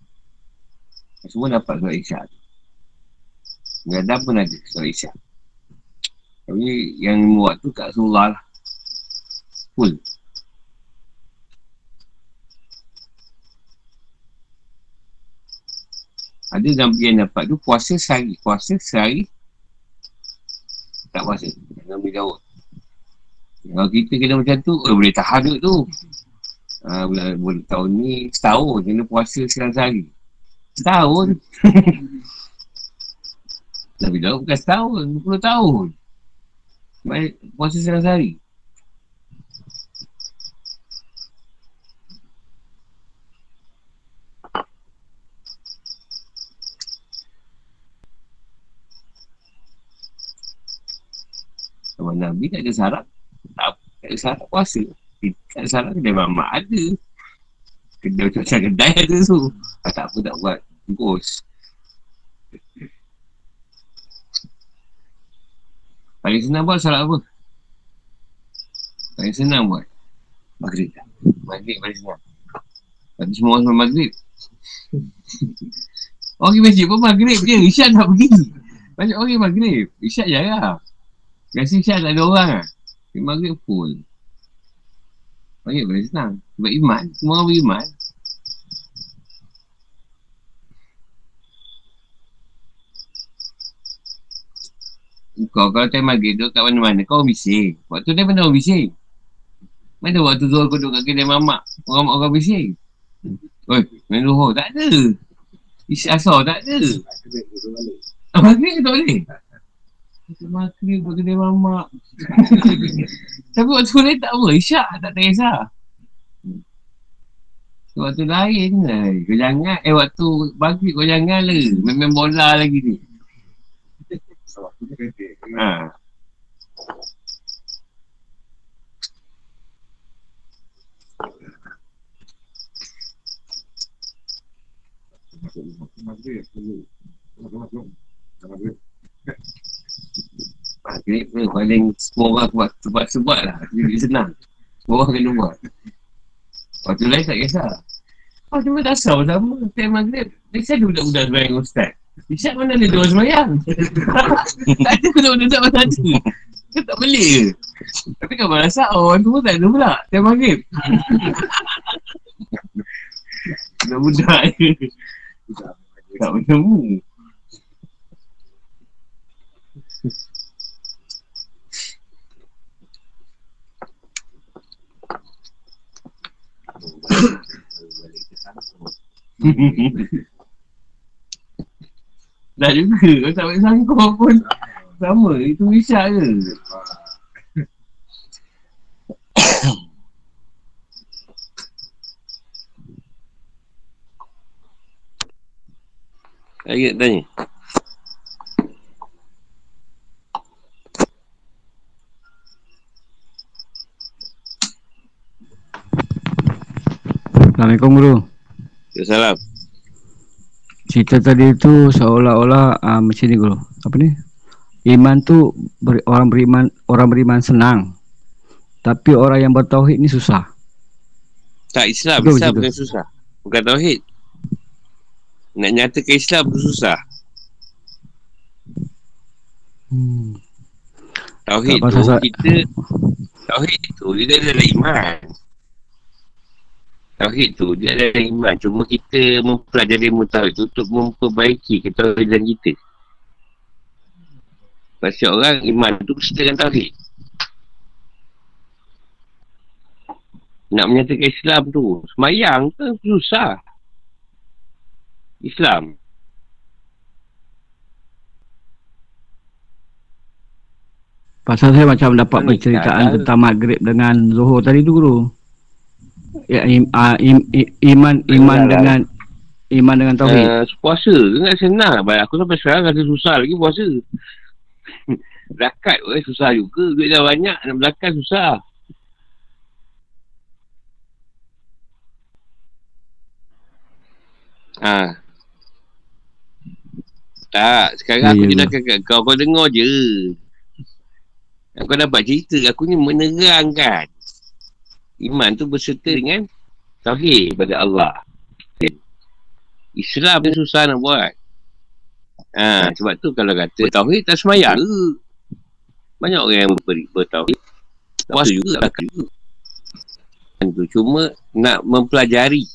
Semua dapat solat isyak. Mengadam pun ada solat isyak. Tapi yang buat tu kat Rasulullah lah. Full. Ada Nabi yang dapat tu puasa sehari. Puasa sehari tak puasa. Nabi Daud Kalau kita kena macam tu eh, Boleh tahan duduk tu. Ha, bulan, bulan tahun ni Setahun Kena puasa sekarang sehari. Setahun? Nabi Daud bukan setahun 20 tahun. Baik, Puasa sekarang sehari. Nabi tak ada syarat Tak, tak ada syarat puasa Tak ada syarat kedai mamak ada Kedai macam-macam kedai ada tu ah, Tak apa tak buat Bungkus Paling senang buat syarat apa? Paling senang buat. Maghrib. Maghrib paling senang. Tapi semua orang maghrib. orang pergi masjid pun maghrib je. Isyak tak pergi. Banyak orang maghrib. Isyak jarang. Biasa isyak tak ada orang lah. Pergi maghrib full. Maghrib paling senang. Sebab iman. Semua orang beriman. Kau kalau time maghrib duduk kat mana-mana kau bising. Waktu dia mana orang bising? Mana waktu Zuhur kau duduk kat kedai mamak orang orang bising? Oi, main Zuhur tak ada. Isi asar tak ada. Maghrib tak boleh. Maghrib kat kedai mamak. Tapi waktu lain tak apa. Isyak tak tak kisah. Waktu lain lah. Kau jangan. Eh waktu maghrib kau jangan lah. Main-main bola lagi ni. Ha. Maghrib ni paling semua orang buat sebab-sebab lah. Jadi senang. Semua orang kena buat. Waktu lain tak kisah. Oh, cuma tak sah sama. Time maghrib. Dia saya budak-budak sebayang ustaz. Isyak mana ada dua semayang? tak ada budak-budak mana ada. Kan tak boleh. Tapi kan merasa orang tu pun tak ada pula. Time maghrib. Budak-budak. Tak bertemu. Dah juga, kau tak boleh sangkut pun Sama, itu isyak Lagi nak tanya. Assalamualaikum guru. Salam. Cerita tadi tu seolah-olah uh, macam ni guru. Apa ni? Iman tu ber, orang beriman orang beriman senang. Tapi orang yang bertauhid ni susah. Tak Islam, Betul Islam bukan susah. Bukan tauhid. Nak nyatakan Islam tu susah. Hmm. Tauhid Tak tu kita Tauhid tu dia adalah iman Tauhid tu dia adalah iman. Cuma kita mempelajari ilmu tauhid tu Untuk memperbaiki ketauhidan kita. Pasal orang iman tu sertakan tauhid. Nak menyatakan Islam tu Semayang tu susah? Islam. Pasal saya macam dapat penceritaan tentang maghrib dengan zuhur tadi tu guru. Ya, im, uh, im, i- iman iman Yalah. dengan iman dengan tauhid. Uh, puasa kan senang. Baik aku sampai sekarang rasa susah lagi puasa. Zakat pun susah juga. Duit dah banyak. Nak berzakat susah. Ha. Tak. Sekarang Ya, aku ya, jelaskan kat kau. Kau dengar je. Kau dapat cerita. Aku ni menerangkan. Iman tu berserta dengan Tauhid pada Allah. Islam ni susah nak buat. Ha, sebab tu kalau kata Tauhid tak semayang ke? Banyak orang yang ber, bertauhid. Puasa juga, zakat juga. Tu cuma nak mempelajari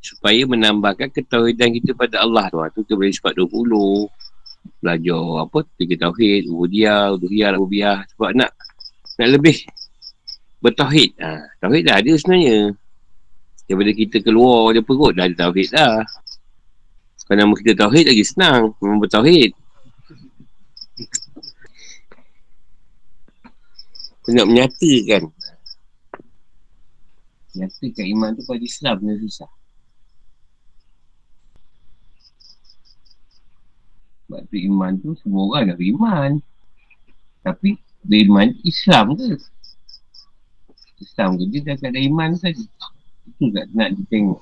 supaya menambahkan ketauhidan kita pada Allah tu. Ha, Tu kita boleh sifat 20. Belajar apa? Tiga tauhid, ubudiyah, uduhiyah, ubudiyah. Sebab nak nak lebih bertauhid. Ha, tauhid dah ada sebenarnya. Daripada kita keluar je perut dah ada tauhid dah. Kalau nama kita tauhid lagi senang. Memang bertauhid. Nak menyatakan. Nyatakan iman tu pada Islam ni susah. Sebab tu iman tu semua orang dah beriman. Tapi beriman Islam ke? Islam ke dia dah tak ada iman saja. Itu tak nak ditengok.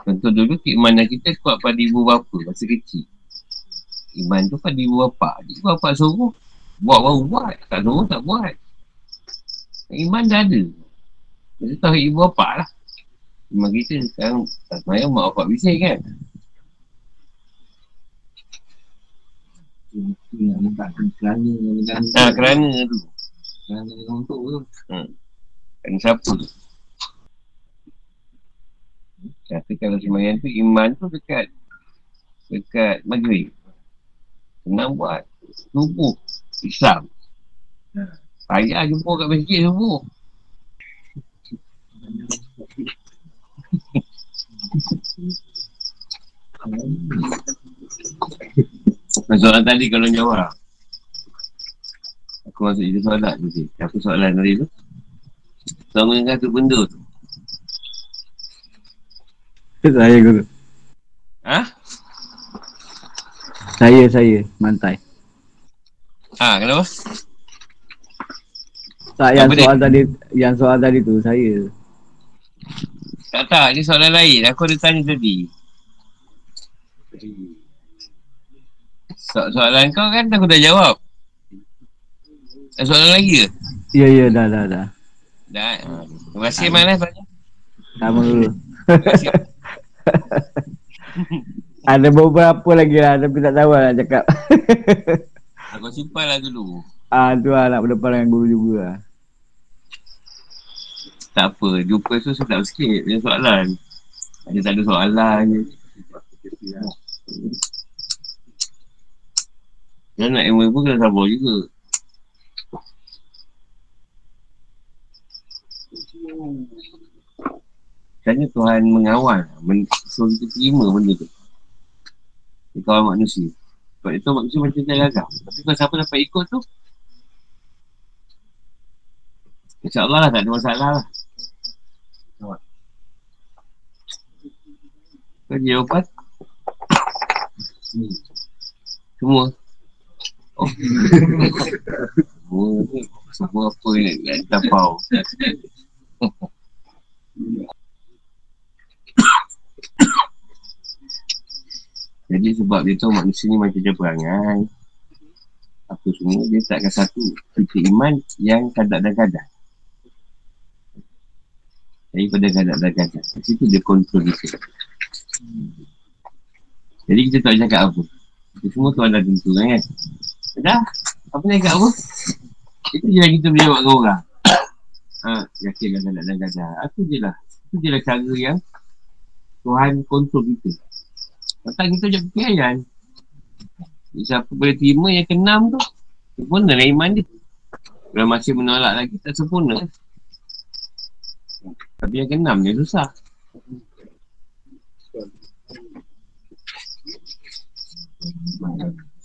Contoh dulu keimanan kita kuat pada ibu bapa masa kecil. Iman tu pada ibu bapa. Ibu bapa suruh. Buat baru buat. Tak suruh tak buat. Iman dah ada. Kita tahu ibu bapa lah. Iman kita sekarang tak semayang mak bapak bising kan. Itu yang letakkan kerana dengan Ha, kerana tu. kerana dengan untuk tu. Kerana siapa tu? Kata kalau semayang tu iman tu dekat dekat maghrib. Senang buat. Subuh. Islam. Payah jumpa kat masjid subuh. Soalan tadi kalau jawab. Aku masuk jadi soalan nanti. Apa soalan tadi tu? Sama dengan satu benda tu. Saya guru. Ha? Saya, saya. Mantai. Ha, kenapa? Tak, yang Apa dia? soal tadi, yang soal tadi tu saya. Tak tak, ni soalan lain. Aku ada tanya tadi. So, soalan kau kan aku dah jawab. Ada soalan lagi ke? Ya, ya, dah, dah, dah. Dah. Ha. Terima kasih Manas banyak. Sama dulu. Ada beberapa lagi lah, tapi tak tahu lah nak cakap. Aku simpan lah dulu. Ah, tu lah nak berdepan dengan guru juga lah. Tak apa, jumpa tu sedap sikit punya soalan. Ada tak ada soalan je. Kalau nak ilmu pun kena sabar juga. Sebenarnya Tuhan mengawal, men- suruh kita terima benda tu. Dia kawan manusia. Sebab itu manusia macam dia gagah. Tapi kalau siapa dapat ikut tu, InsyaAllah lah tak ada masalah lah. Kau jawapan? Semua? Semua apa ni? Yang tapau. Jadi sebab dia tahu manusia ni macam dia perangai. Apa semua dia takkan satu. Kita iman yang kadang dan kadang. Daripada kadang dan kadang. Di situ dia kontrol kita. Jadi kita tak cakap apa. Kita semua tuan dah tentukan kan. Dah. Apa nak cakap apa? Itu je yang kita boleh jawab dengan orang. ha, yakinlah kadang dan kadang. Itu je lah. Itu je lah cara yang Tuhan kontrol kita. Tak kita je percayaan. Siapa boleh terima yang keenam tu Sempurna lah iman dia Kalau masih menolak lagi tak sempurna Tapi yang keenam dia susah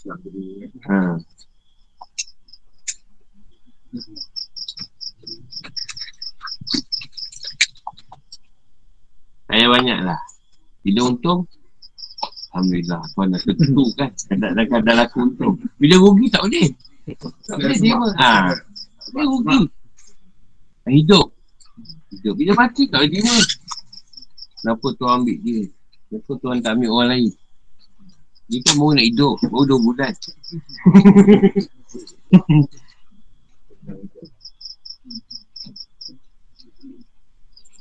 ha. Saya banyak lah Bila untung Alhamdulillah. Tuan dah tentu kan? Kadang-kadang laku untung. Bila rugi tak boleh. Tak boleh terima. Ha. Dia rugi? Hidup. Hidup. Bila mati tak boleh terima. Kenapa tuan ambil dia? Kenapa tuan tak ambil orang lain Dia kan baru nak hidup Baru dua bulan.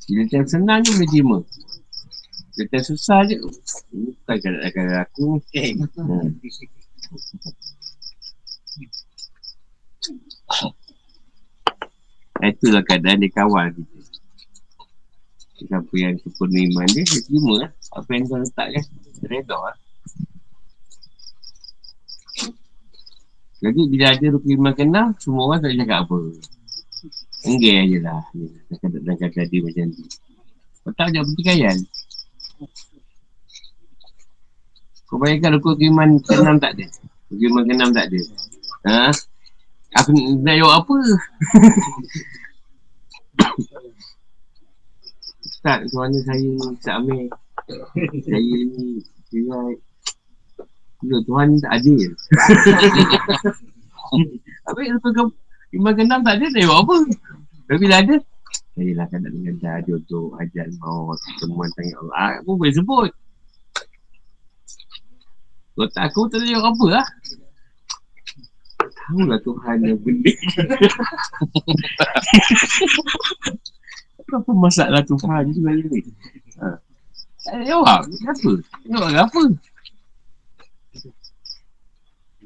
Bila time senang je boleh terima. Bila time susah je. Bukan kadang-kadang aku. Hmm. Itulah keadaan dia kawal kita. Siapa yang sempurna iman dia Dia terima lah. Apa yang kau letakkan Dia redor lah Jadi bila ada rukun iman kenal Semua orang tak cakap apa Enggak je lah Kadang-kadang dia macam Kau tak ada pertikaian Kau bayangkan rukun iman keenam tak ada Rukun iman keenam tak ada Ha? Aku nak jawab apa? Ustaz, macam mana saya ni Ustaz Amir? Saya ni Kira Ya, Tuhan ni tak adil Habis rukun iman keenam tak ada, nak jawab apa? Tapi bila ada Saya lah kadang-kadang dah ada untuk ajal maut Semua tanya Allah ah, Apa boleh sebut Kalau tak aku tak ada apa lah. Tahulah Tuhan yang benda. apa masalah Tuhan sebenarnya ni? Ha. Tak ada jawab. Kenapa? Jawab apa?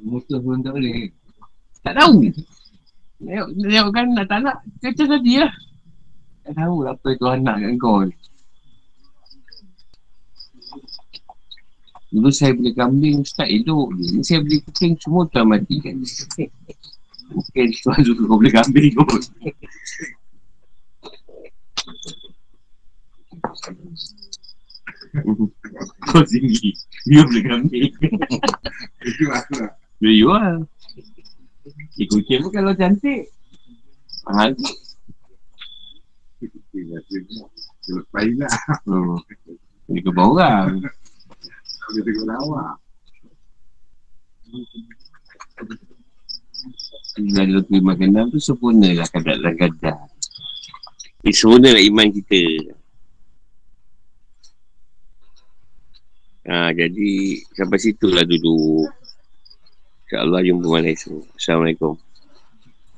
Motor pun tak boleh. Tak tahu. Tengok, tengok kan nak tak nak. Kata tadi lah. Tak tahu lah apa Tuhan nak kat kau ni. Dulu saya beli kambing start hidup je. Ni saya beli kucing semua tuan mati kan. Mungkin tuan suka kau beli kambing kot. Kau tinggi. Dia beli kambing. Itu aku lah. Dia jual. Eh, kucing pun kalau cantik. Mahal tu. Lepas lah. Oh. Dia ke bawah orang. Dia tengok lawa. Bila dia terima makanan tu sempurna lah kadang-kadang. Eh, sempurna lah iman kita. Ha, jadi sampai situlah dulu. InsyaAllah jumpa malam esok. Assalamualaikum.